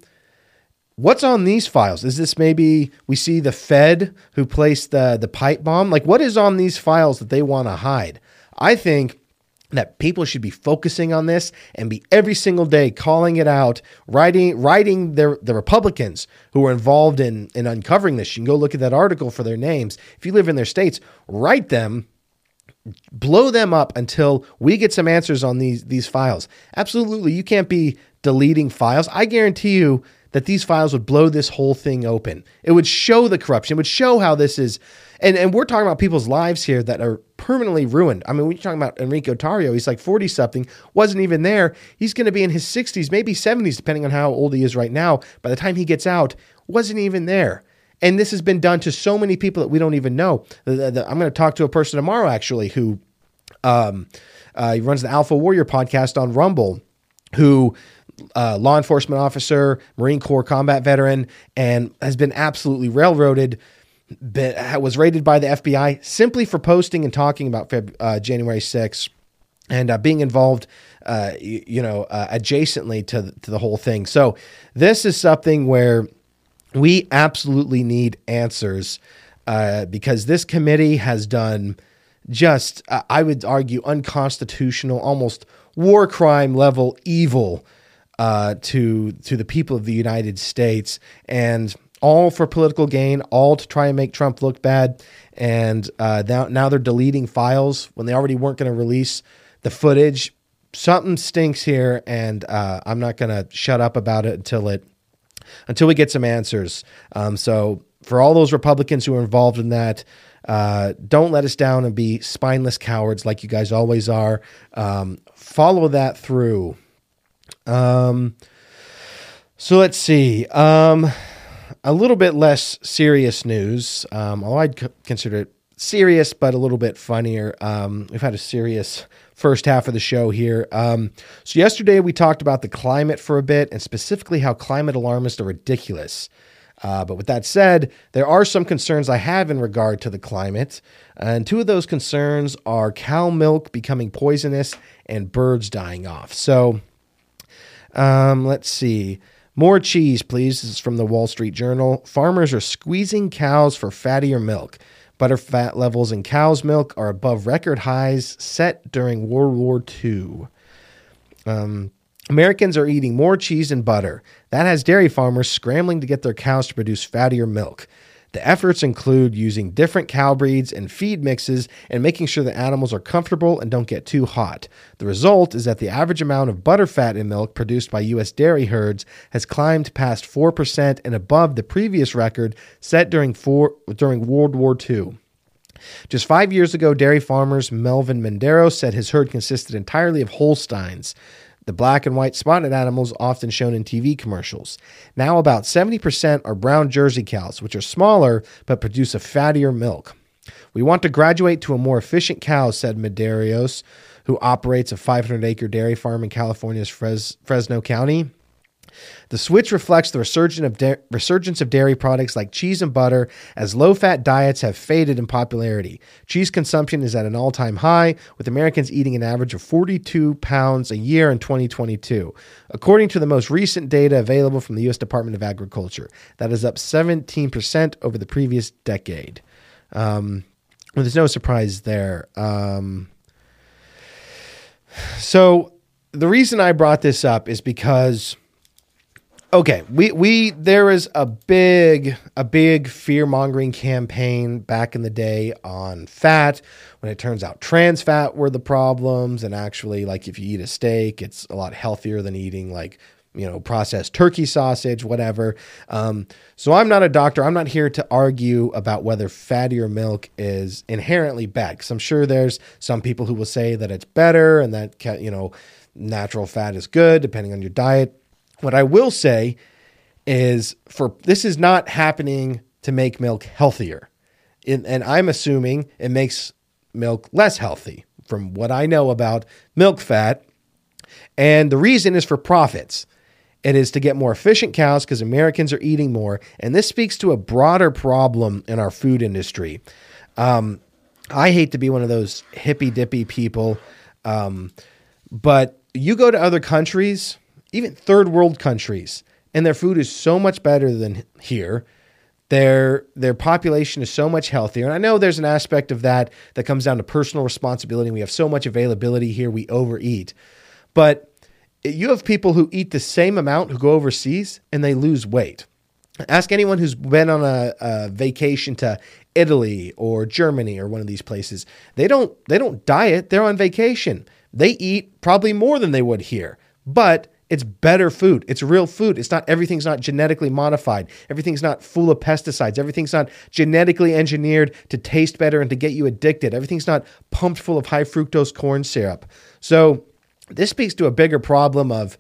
What's on these files? Is this maybe we see the Fed who placed the the pipe bomb? Like what is on these files that they want to hide? I think that people should be focusing on this and be every single day calling it out, writing writing their the Republicans who are involved in in uncovering this. You can go look at that article for their names. If you live in their states, write them blow them up until we get some answers on these these files. Absolutely, you can't be deleting files. I guarantee you that these files would blow this whole thing open. It would show the corruption. It would show how this is and and we're talking about people's lives here that are permanently ruined. I mean, we're talking about Enrique Tarrio. He's like 40 something, wasn't even there. He's going to be in his 60s, maybe 70s, depending on how old he is right now. By the time he gets out, wasn't even there. And this has been done to so many people that we don't even know. The, the, I'm going to talk to a person tomorrow, actually, who um, uh, he runs the Alpha Warrior podcast on Rumble, who uh, law enforcement officer, Marine Corps combat veteran, and has been absolutely railroaded was raided by the FBI simply for posting and talking about Feb, uh, January 6th and uh, being involved, uh, you, you, know, uh, adjacently to the, to the whole thing. So this is something where we absolutely need answers uh, because this committee has done just, uh, I would argue, unconstitutional, almost war crime level evil to to the people of the United States and all for political gain, all to try and make Trump look bad. And uh, now, now they're deleting files when they already weren't going to release the footage. Something stinks here, and uh, I'm not going to shut up about it until it until we get some answers. Um, so, for all those Republicans who are involved in that, uh, don't let us down and be spineless cowards like you guys always are. Um, follow that through. Um, so let's see. Um, a little bit less serious news, um, although I'd c- consider it serious, but a little bit funnier. Um, we've had a serious first half of the show here. Um, so, yesterday we talked about the climate for a bit and specifically how climate alarmists are ridiculous. Uh, but with that said, there are some concerns I have in regard to the climate. And two of those concerns are cow milk becoming poisonous and birds dying off. So, um, let's see. More cheese, please. This is from the Wall Street Journal. Farmers are squeezing cows for fattier milk. Butter fat levels in cow's milk are above record highs set during World War II. Um, Americans are eating more cheese and butter. That has dairy farmers scrambling to get their cows to produce fattier milk. The efforts include using different cow breeds and feed mixes and making sure the animals are comfortable and don't get too hot. The result is that the average amount of butterfat in milk produced by U.S. dairy herds has climbed past 4% and above the previous record set during, four, during World War II. Just five years ago, dairy farmers Melvin Mendero said his herd consisted entirely of Holsteins the black and white spotted animals often shown in TV commercials. Now, about 70% are brown Jersey cows, which are smaller but produce a fattier milk. We want to graduate to a more efficient cow, said Medeiros, who operates a 500 acre dairy farm in California's Fres- Fresno County. The switch reflects the resurgence of, da- resurgence of dairy products like cheese and butter as low fat diets have faded in popularity. Cheese consumption is at an all time high, with Americans eating an average of 42 pounds a year in 2022, according to the most recent data available from the U.S. Department of Agriculture. That is up 17% over the previous decade. Um, well, there's no surprise there. Um, so, the reason I brought this up is because okay we we there was a big a big fear mongering campaign back in the day on fat. When it turns out trans fat were the problems and actually like if you eat a steak it's a lot healthier than eating like you know processed turkey sausage whatever. Um, so i'm not a doctor. I'm not here to argue about whether fattier milk is inherently bad because i'm sure there's some people who will say that it's better and that you know natural fat is good depending on your diet what I will say is for this is not happening to make milk healthier. And I'm assuming it makes milk less healthy. From what I know about milk fat, And the reason is for profits. It is to get more efficient cows because Americans are eating more. And this speaks to a broader problem in our food industry. Um, I hate to be one of those hippy dippy people, um, but you go to other countries, even third world countries, and their food is so much better than here. Their their population is so much healthier, and I know there's an aspect of that that comes down to personal responsibility. We have so much availability here, we overeat, but you have people who eat the same amount who go overseas and they lose weight. Ask anyone who's been on a, a, vacation to Italy or Germany or one of these places. They don't they don't diet, they're on vacation. They eat probably more than they would here. But it's better food. It's real food. It's not everything's not genetically modified. Everything's not full of pesticides. Everything's not genetically engineered to taste better and to get you addicted. Everything's not pumped full of high fructose corn syrup. So this speaks to a bigger problem of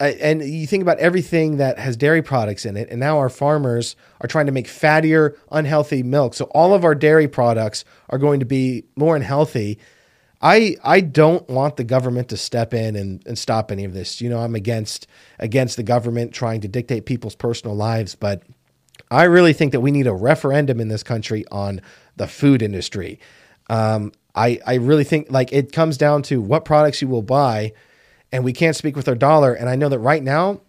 uh, and you think about everything that has dairy products in it and now our farmers are trying to make fattier unhealthy milk so all of our dairy products are going to be more unhealthy i i don't want the government to step in and, and stop any of this you know i'm against against the government trying to dictate people's personal lives but i really think that we need a referendum in this country on the food industry um, I, I really think like it comes down to what products you will buy, and we can't speak with our dollar. And I know that right now,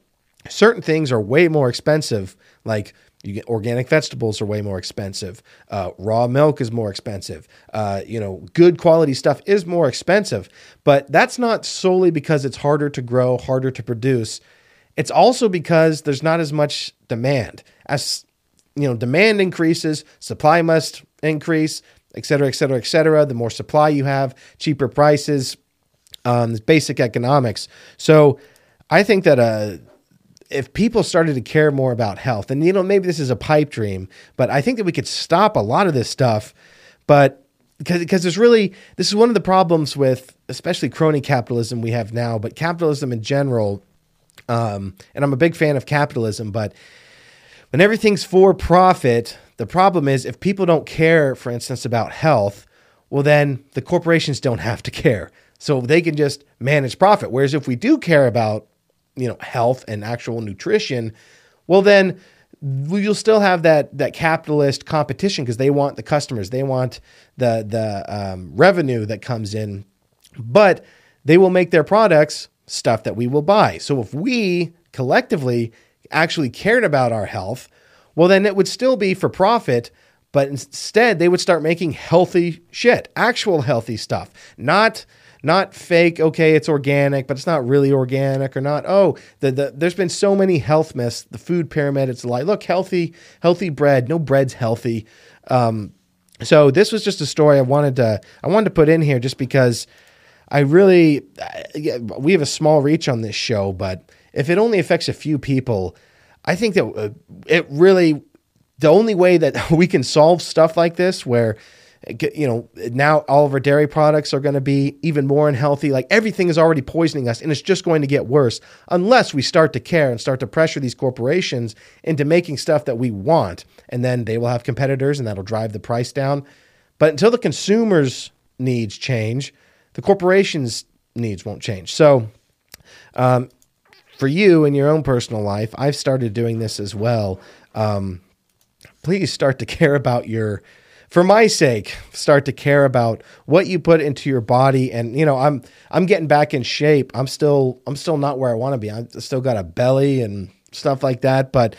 certain things are way more expensive. Like you get organic vegetables are way more expensive. Uh, raw milk is more expensive. Uh, you know, good quality stuff is more expensive. But that's not solely because it's harder to grow, harder to produce. It's also because there's not as much demand. As you know, demand increases, supply must increase et cetera, et cetera, et cetera. The more supply you have, cheaper prices, um, basic economics. So I think that uh, if people started to care more about health, and you know, maybe this is a pipe dream, but I think that we could stop a lot of this stuff. But because because there's really this is one of the problems with especially crony capitalism we have now, but capitalism in general. Um, and I'm a big fan of capitalism, but when everything's for profit, the problem is if people don't care, for instance, about health, well, then the corporations don't have to care. So they can just manage profit. Whereas if we do care about, you know, health and actual nutrition, well, then you'll still have that that capitalist competition because they want the customers, they want the the um, revenue that comes in, but they will make their products stuff that we will buy. So if we collectively actually cared about our health, well, then it would still be for profit, but instead they would start making healthy shit, actual healthy stuff, not not fake. Okay, it's organic, but it's not really organic, or not. Oh, the, the there's been so many health myths. The food pyramid. It's like, look, healthy, healthy bread. No bread's healthy. Um, so this was just a story I wanted to I wanted to put in here just because I really we have a small reach on this show, but if it only affects a few people, I think that uh, it really the only way that we can solve stuff like this where you know now all of our dairy products are going to be even more unhealthy. Like everything is already poisoning us and it's just going to get worse unless we start to care and start to pressure these corporations into making stuff that we want. And then they will have competitors and that'll drive the price down. But until the consumers needs change the corporations needs won't change. So um, for you in your own personal life, I've started doing this as well. Um, please start to care about your for my sake start to care about what you put into your body. And you know i'm i'm getting back in shape. I'm still i'm still not where i want to be. I still got a belly and stuff like that. But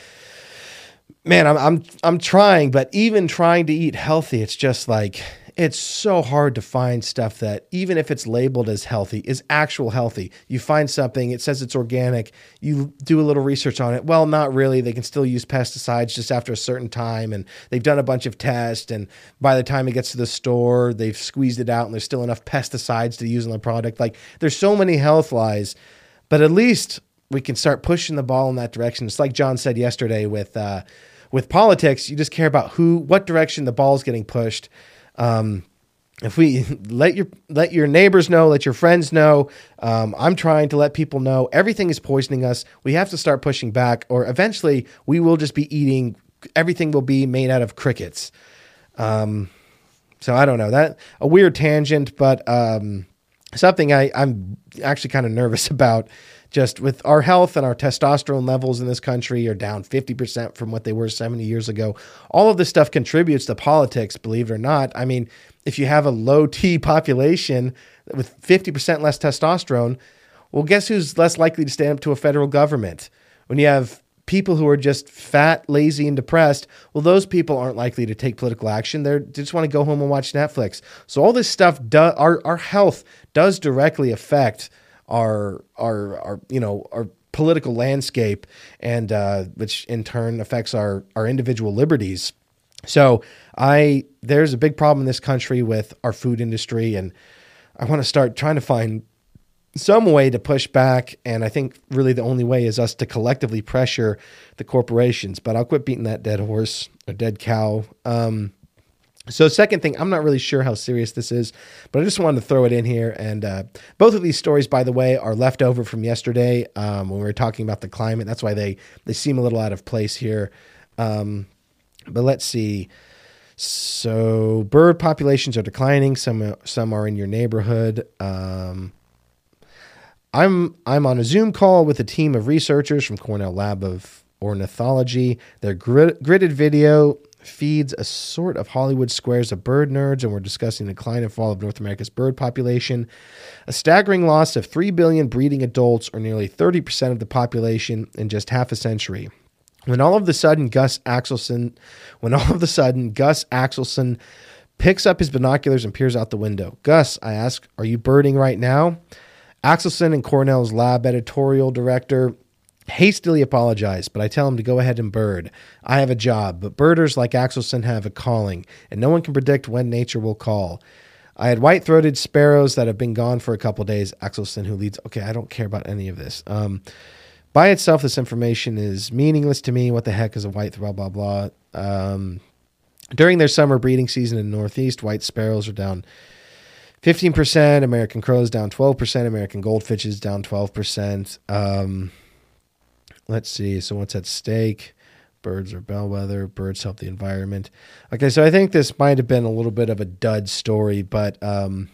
man i'm i'm i'm trying. But even trying to eat healthy it's just like it's so hard to find stuff that even if it's labeled as healthy is actual healthy. You find something it says it's organic you do a little research on it. Well not really. They can still use pesticides just after a certain time and they've done a bunch of tests and by the time it gets to the store they've squeezed it out and there's still enough pesticides to use on the product. Like there's so many health lies but at least we can start pushing the ball in that direction. It's like john said yesterday with uh, with politics you just care about who what direction the ball is getting pushed um, if we let your let your neighbors know, let your friends know, um, I'm trying to let people know everything is poisoning us. We have to start pushing back, or eventually we will just be eating. Everything will be made out of crickets. Um, so I don't know that a weird tangent, but um, something I, I'm actually kind of nervous about. Just with our health and our testosterone levels in this country are down 50% from what they were 70 years ago. All of this stuff contributes to politics, believe it or not. I mean, if you have a low T population with 50% less testosterone, well, guess who's less likely to stand up to a federal government? When you have people who are just fat, lazy, and depressed, well, those people aren't likely to take political action. They're, they just want to go home and watch Netflix. So all this stuff, do, our our health does directly affect our our our you know our political landscape, and uh, which in turn affects our our individual liberties. So I there's a big problem in this country with our food industry, and I want to start trying to find some way to push back. And I think really the only way is us to collectively pressure the corporations. But I'll quit beating that dead horse or dead cow. Um, so, second thing, I'm not really sure how serious this is, but I just wanted to throw it in here. And uh, both of these stories, by the way, are left over from yesterday um, when we were talking about the climate. That's why they they seem a little out of place here. Um, but let's see. So, bird populations are declining. Some some are in your neighborhood. Um, I'm I'm on a Zoom call with a team of researchers from Cornell Lab of Ornithology. Their grid, gridded video feeds a sort of Hollywood squares of bird nerds, and we're discussing the decline and fall of North America's bird population. A staggering loss of 3 billion breeding adults, or nearly 30% of the population, in just half a century. When all of the sudden Gus Axelson, when all of the sudden Gus Axelson picks up his binoculars and peers out the window. Gus, I ask, are you birding right now? Axelson and Cornell's lab editorial director hastily apologize, but I tell him to go ahead and bird. I have a job, but birders like Axelson have a calling, and no one can predict when nature will call. I had white throated sparrows that have been gone for a couple days. Axelson, who leads, okay, I don't care about any of this. Um, by itself, this information is meaningless to me. What the heck is a white blah blah blah? Um, during their summer breeding season in the Northeast, white sparrows are down 15%, American crows down 12%, American goldfinches down 12%. Um, let's see. So what's at stake? Birds are bellwether. Birds help the environment. Okay, so I think this might have been a little bit of a dud story, but um,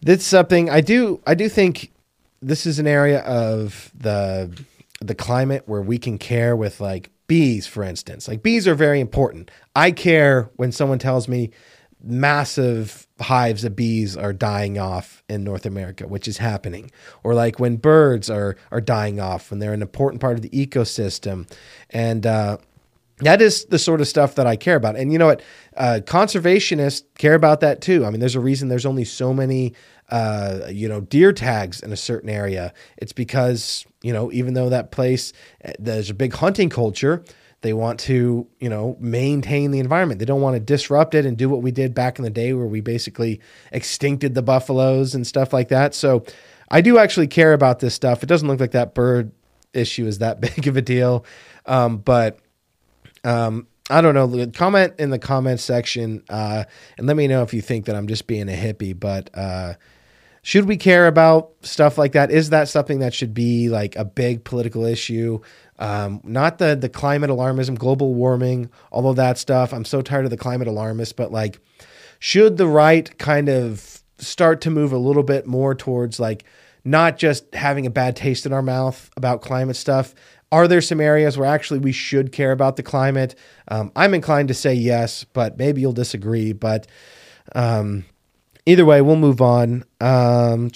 this something I do. I do think this is an area of the the climate where we can care with like bees, for instance. Like bees are very important. I care when someone tells me massive hives of bees are dying off in North America, which is happening, or like when birds are are dying off when they're an important part of the ecosystem, and uh, that is the sort of stuff that I care about. And you know what, uh, conservationists care about that too. I mean, there's a reason there's only so many. Uh, you know, deer tags in a certain area. It's because, you know, even though that place, uh, there's a big hunting culture, they want to, you know, maintain the environment. They don't want to disrupt it and do what we did back in the day where we basically extincted the buffaloes and stuff like that. So I do actually care about this stuff. It doesn't look like that bird issue is that big of a deal. Um, but um, I don't know. Comment in the comment section uh, and let me know if you think that I'm just being a hippie. But uh, should we care about stuff like that? Is that something that should be like a big political issue? Um, not the the climate alarmism, global warming, all of that stuff. I'm so tired of the climate alarmists, but like, should the right kind of start to move a little bit more towards like not just having a bad taste in our mouth about climate stuff? Are there some areas where actually we should care about the climate? Um, I'm inclined to say yes, but maybe you'll disagree. But um, either way, we'll move on. Um,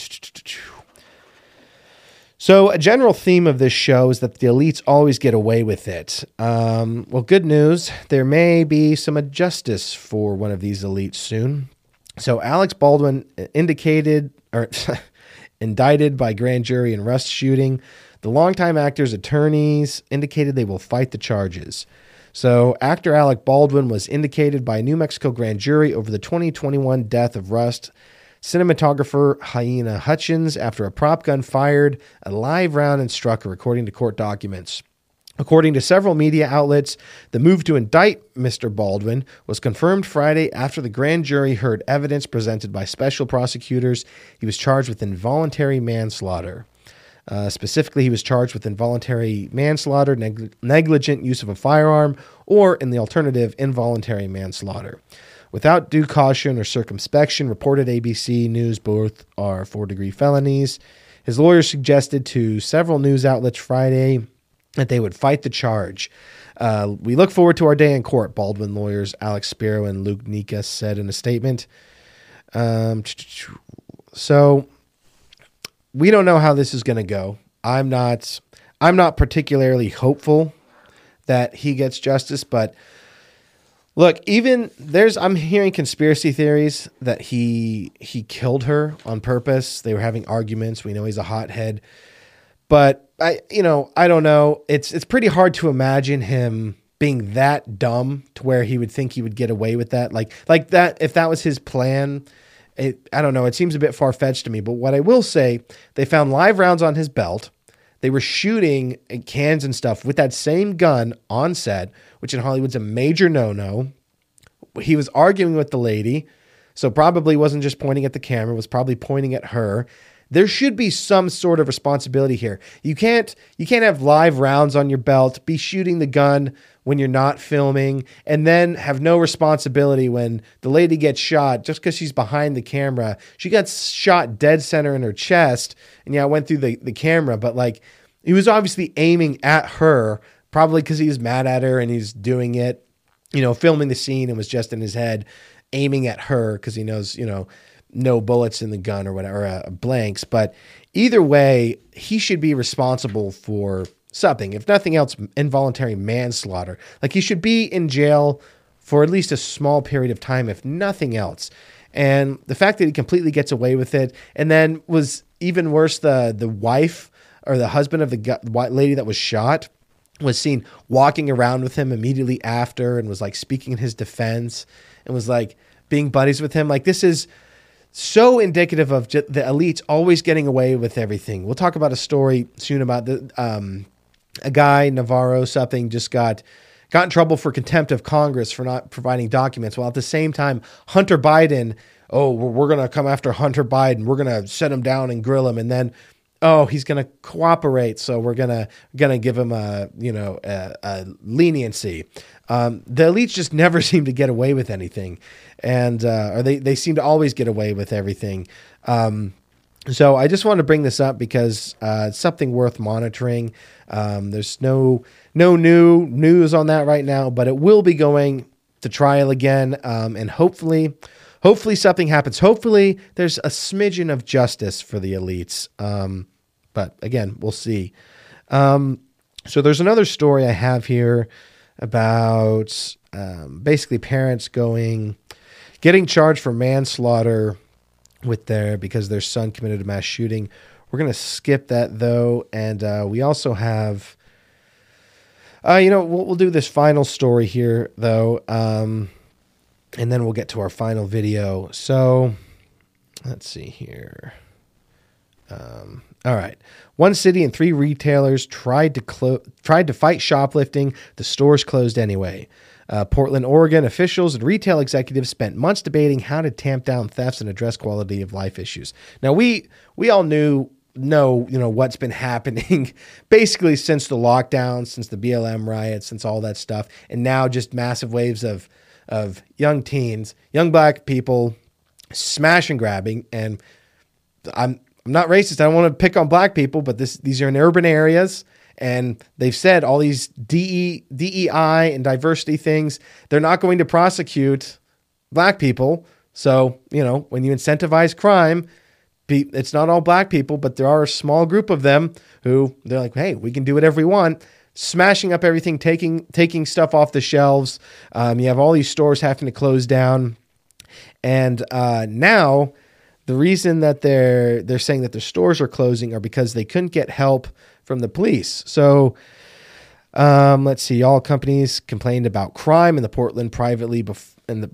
so, a general theme of this show is that the elites always get away with it. Um, well, good news there may be some justice for one of these elites soon. So, Alex Baldwin indicated or indicted by grand jury in Rust shooting. The longtime actor's attorneys indicated they will fight the charges. So, actor Alec Baldwin was indicated by a New Mexico grand jury over the 2021 death of Rust cinematographer Halyna Hutchins after a prop gun fired a live round and struck her, according to court documents. According to several media outlets, the move to indict Mr. Baldwin was confirmed Friday after the grand jury heard evidence presented by special prosecutors. He was charged with involuntary manslaughter. Uh, specifically, he was charged with involuntary manslaughter, neg- negligent use of a firearm, or in the alternative, involuntary manslaughter. Without due caution or circumspection. Reported ABC News both are four degree felonies. His lawyer suggested to several news outlets Friday that they would fight the charge. Uh, we look forward to our day in court, Baldwin lawyers Alex Spiro and Luke Nikas said in a statement. Um, so we don't know how this is going to go. I'm not. I'm not particularly hopeful that he gets justice, but look, even there's. I'm hearing conspiracy theories that he he killed her on purpose. They were having arguments. We know he's a hothead, but I, you know, I don't know. It's it's pretty hard to imagine him being that dumb to where he would think he would get away with that. Like like that if that was his plan it, I don't know. It seems a bit far fetched to me. But what I will say, they found live rounds on his belt. They were shooting cans and stuff with that same gun on set, which in Hollywood's a major no no. He was arguing with the lady, so probably wasn't just pointing at the camera, was probably pointing at her there should be some sort of responsibility here. You can't you can't have live rounds on your belt, be shooting the gun when you're not filming, and then have no responsibility when the lady gets shot just because she's behind the camera. She got shot dead center in her chest, and yeah, I went through the, the camera, but like he was obviously aiming at her, probably because he's mad at her and he's doing it, you know, filming the scene and was just in his head aiming at her because he knows, you know, no bullets in the gun or whatever, uh, blanks. But either way, he should be responsible for something, if nothing else, involuntary manslaughter. Like he should be in jail for at least a small period of time, if nothing else. And the fact that he completely gets away with it, and then was even worse, the the wife or the husband of the lady that was shot was seen walking around with him immediately after and was like speaking in his defense and was like being buddies with him. Like this is so indicative of the elites always getting away with everything. We'll talk about a story soon about the um, a guy Navarro something just got got in trouble for contempt of Congress for not providing documents. While at the same time, Hunter Biden, oh, we're, going to come after Hunter Biden. We're going to set him down and grill him, and then oh, he's going to cooperate, so we're gonna gonna give him a you know a, a leniency. Um, the elites just never seem to get away with anything, and uh, or they they seem to always get away with everything. Um, so I just want to bring this up because uh, it's something worth monitoring. Um, there's no no new news on that right now, but it will be going to trial again, um, and hopefully, hopefully something happens. Hopefully, there's a smidgen of justice for the elites. Um, but again, we'll see. Um, so there's another story I have here about um, basically parents going getting charged for manslaughter with there because their son committed a mass shooting. We're gonna skip that though, and uh, we also have. Uh, you know, we'll, we'll do this final story here though, um, and then we'll get to our final video. So, let's see here. Um, all right. One city and three retailers tried to clo- tried to fight shoplifting. The stores closed anyway. Uh, Portland, Oregon officials and retail executives spent months debating how to tamp down thefts and address quality of life issues. Now we we all knew know you know what's been happening basically since the lockdown, since the BLM riots, since all that stuff, and now just massive waves of of young teens, young black people smash and grabbing. And I'm I'm not racist. I don't want to pick on black people, but this these are in urban areas and they've said all these DE, DEI and diversity things, they're not going to prosecute black people. So, you know, when you incentivize crime, it's not all black people, but there are a small group of them who they're like, hey, we can do whatever we want. Smashing up everything, taking taking stuff off the shelves. Um, you have all these stores having to close down, and uh, now the reason that they're they're saying that their stores are closing are because they couldn't get help from the police. So um, let's see. All companies complained about crime in the Portland privately bef- in the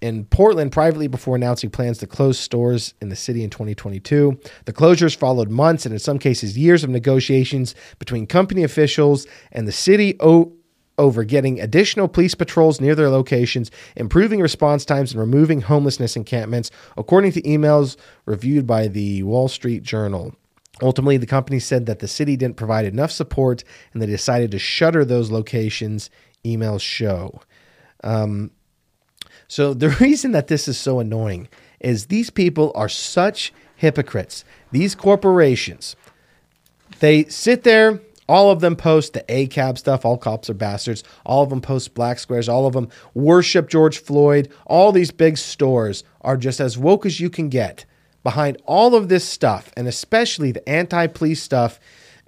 in Portland privately before announcing plans to close stores in the city in 2022. The closures followed months and in some cases years of negotiations between company officials and the city o- over getting additional police patrols near their locations, improving response times, and removing homelessness encampments, according to emails reviewed by the Wall Street Journal. Ultimately, the company said that the city didn't provide enough support and they decided to shutter those locations, emails show. Um, So the reason that this is so annoying is these people are such hypocrites. These corporations, they sit there. All of them post the ACAB stuff. All cops are bastards. All of them post black squares. All of them worship George Floyd. All these big stores are just as woke as you can get behind all of this stuff, and especially the anti-police stuff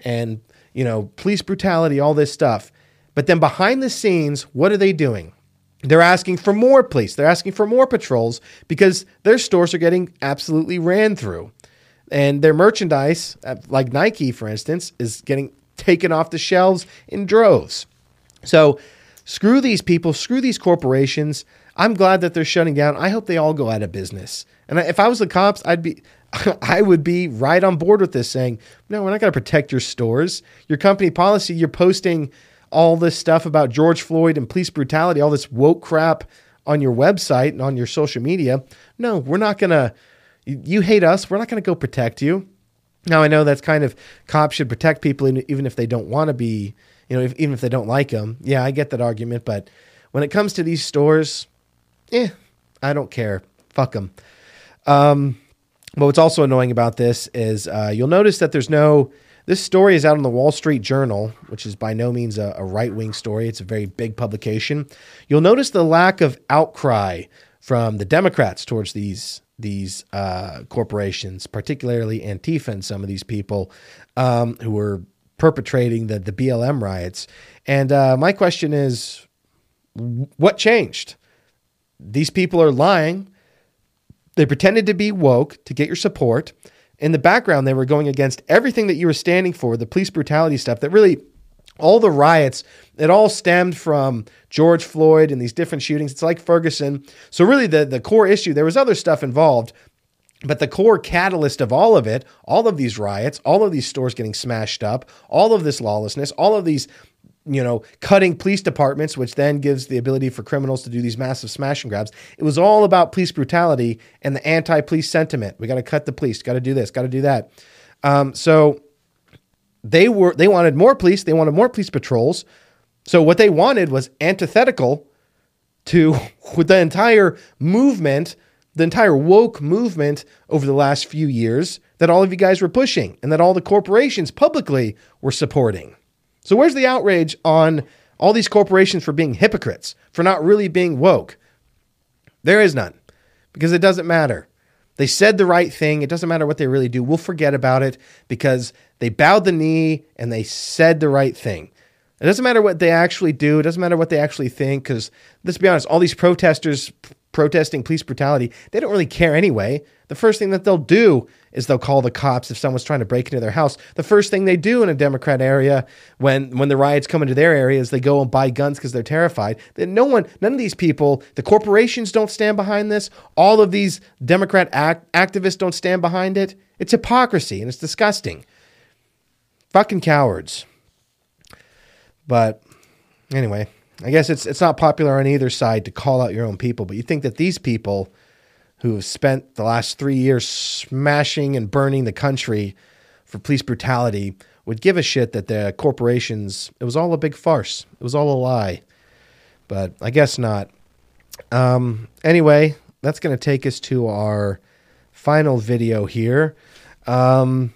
and you know police brutality, all this stuff. But then behind the scenes, what are they doing? They're asking for more police. They're asking for more patrols because their stores are getting absolutely ran through. And their merchandise, uh, like Nike, for instance, is getting taken off the shelves in droves. So screw these people, screw these corporations. I'm glad that they're shutting down. I hope they all go out of business. And if I was the cops, I'd be I would be right on board with this saying, "No, we're not going to protect your stores. Your company policy, you're posting all this stuff about George Floyd and police brutality, all this woke crap on your website and on your social media. No, we're not going to you hate us, we're not going to go protect you." Now I know that's kind of cops should protect people even if they don't want to be, you know, if, even if they don't like them. Yeah, I get that argument, but when it comes to these stores, eh, I don't care. Fuck them. Um, but what's also annoying about this is uh, you'll notice that there's no. This story is out in the Wall Street Journal, which is by no means a, a right wing story. It's a very big publication. You'll notice the lack of outcry from the Democrats towards these these uh, corporations, particularly Antifa and some of these people um, who were perpetrating the the BLM riots. And uh, my question is, what changed? These people are lying they pretended to be woke to get your support. In the background, they were going against everything that you were standing for, the police brutality stuff that really all the riots, it all stemmed from George Floyd and these different shootings. It's like Ferguson. So really the, the core issue, there was other stuff involved, but the core catalyst of all of it, all of these riots, all of these stores getting smashed up, all of this lawlessness, all of these you know, cutting police departments, which then gives the ability for criminals to do these massive smash and grabs. It was all about police brutality and the anti-police sentiment. We got to cut the police. Got to do this. Got to do that. Um, so they were they wanted more police. They wanted more police patrols. So what they wanted was antithetical to the entire movement, the entire woke movement over the last few years that all of you guys were pushing and that all the corporations publicly were supporting. So where's the outrage on all these corporations for being hypocrites, for not really being woke? There is none because it doesn't matter. They said the right thing. It doesn't matter what they really do. We'll forget about it because they bowed the knee and they said the right thing. It doesn't matter what they actually do. It doesn't matter what they actually think because let's be honest, all these protesters protesting police brutality, they don't really care anyway. The first thing that they'll do is they'll call the cops if someone's trying to break into their house. The first thing they do in a Democrat area when when the riots come into their area is they go and buy guns because they're terrified. That no one, none of these people, the corporations don't stand behind this. All of these Democrat act, activists don't stand behind it. It's hypocrisy and it's disgusting. Fucking cowards. But anyway, I guess it's it's not popular on either side to call out your own people, but you think that these people who have spent the last three years smashing and burning the country for police brutality would give a shit that the corporations it was all a big farce. It was all a lie. But I guess not. Um, anyway, that's going to take us to our final video here. Um,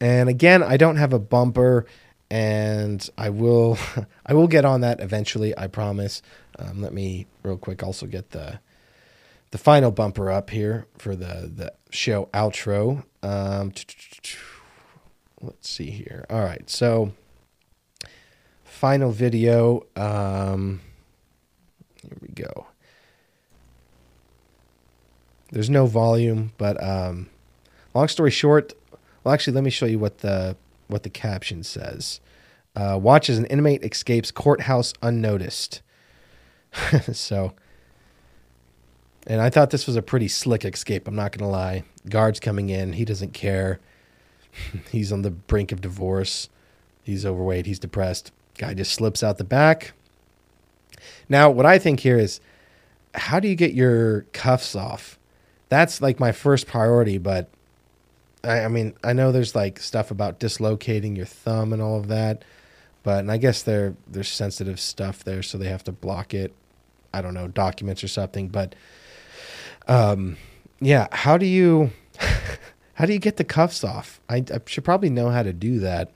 and again, I don't have a bumper and I will I will get on that eventually. I promise. Um, let me real quick also get the the final bumper up here for the the show outro. Um, let's see here. All right, so final video. Um, here we go. There's no volume, but um, long story short. Well, actually, let me show you what the what the caption says. Uh, watch as an inmate escapes courthouse unnoticed. so, and I thought this was a pretty slick escape. I'm not going to lie. Guards coming in. He doesn't care. he's on the brink of divorce. He's overweight. He's depressed. Guy just slips out the back. Now, what I think here is how do you get your cuffs off? That's like my first priority, but I, I mean, I know there's like stuff about dislocating your thumb and all of that. But and I guess they're there's sensitive stuff there, so they have to block it. I don't know documents or something. But um, yeah, how do you how do you get the cuffs off? I, I should probably know how to do that,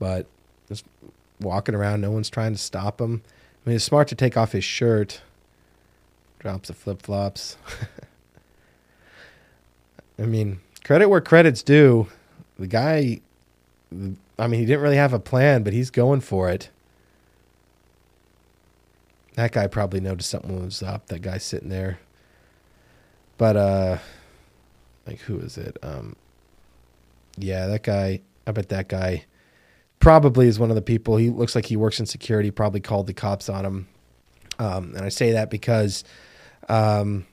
but just walking around, no one's trying to stop him. I mean, it's smart to take off his shirt. Drops the flip flops. I mean, credit where credit's due. The guy, I mean, he didn't really have a plan, but he's going for it. That guy probably noticed something was up. That guy sitting there. But uh like who is it? Um yeah, that guy, I bet that guy probably is one of the people. He looks like he works in security, probably called the cops on him. Um and I say that because um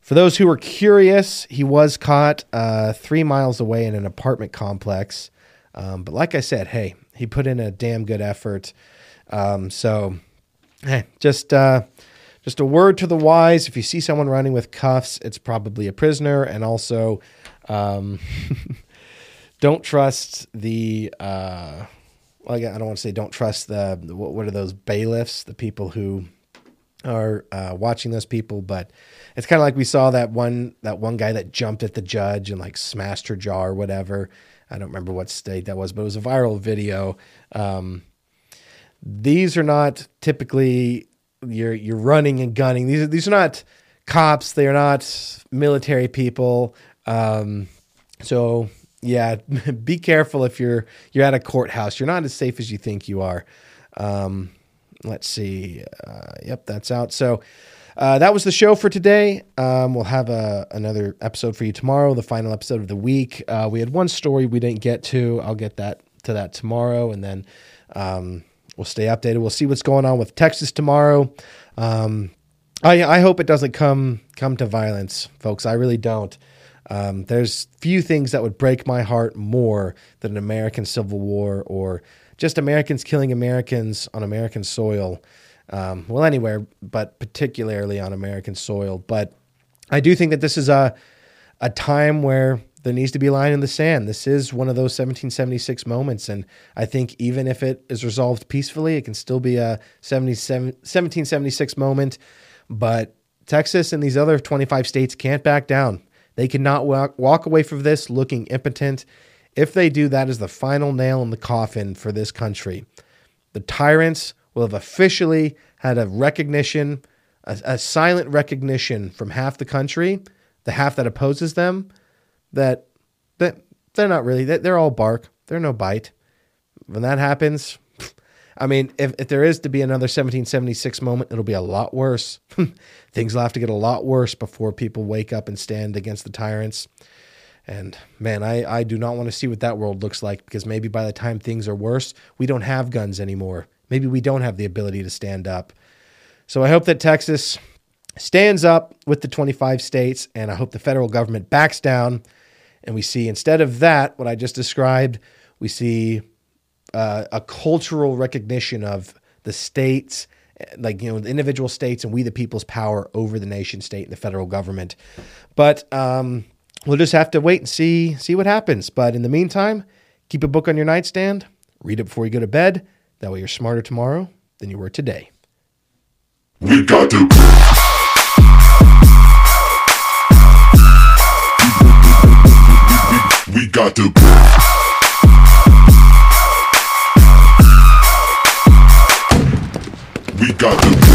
for those who were curious, he was caught uh, three miles away in an apartment complex. Um, but like I said, hey, he put in a damn good effort. Um, so, hey, just uh, just a word to the wise: if you see someone running with cuffs, it's probably a prisoner. And also, um, don't trust the. Uh, well, I don't want to say don't trust the what are those bailiffs, the people who are uh, watching those people, but it's kind of like we saw that one that one guy that jumped at the judge and like smashed her jaw or whatever. I don't remember what state that was, but it was a viral video. Um, these are not typically you're you're running and gunning. These are these are not cops. They are not military people. Um, so yeah, be careful if you're you're at a courthouse. You're not as safe as you think you are. Um, let's see. Uh, yep, that's out. So uh, that was the show for today. Um, we'll have a, another episode for you tomorrow, the final episode of the week. Uh, we had one story we didn't get to. I'll get that to that tomorrow, and then um, we'll stay updated. We'll see what's going on with Texas tomorrow. Um, I, I hope it doesn't come come to violence, folks. I really don't. Um, there's few things that would break my heart more than an American Civil War or just Americans killing Americans on American soil. Um, well, anywhere, but particularly on American soil. But I do think that this is a a time where there needs to be a line in the sand. This is one of those 1776 moments, and I think even if it is resolved peacefully, it can still be a 1776 moment. But Texas and these other 25 states can't back down. They cannot walk, walk away from this looking impotent. If they do, that is the final nail in the coffin for this country. The tyrants will have officially had a recognition, a, a silent recognition from half the country, the half that opposes them, that that they're not really they're all bark. They're no bite. When that happens, I mean, if, if there is to be another 1776 moment, it'll be a lot worse. Things will have to get a lot worse before people wake up and stand against the tyrants. And man, I, I do not want to see what that world looks like because maybe by the time things are worse, we don't have guns anymore. Maybe we don't have the ability to stand up. So I hope that Texas stands up with the 25 states, and I hope the federal government backs down. And we see, instead of that, what I just described, we see uh, a cultural recognition of the states, like, you know, the individual states and we the people's power over the nation state and the federal government. But um, we'll just have to wait and see see what happens. But in the meantime, keep a book on your nightstand, read it before you go to bed. That way you're smarter tomorrow than you were today. We got to. We got to We got to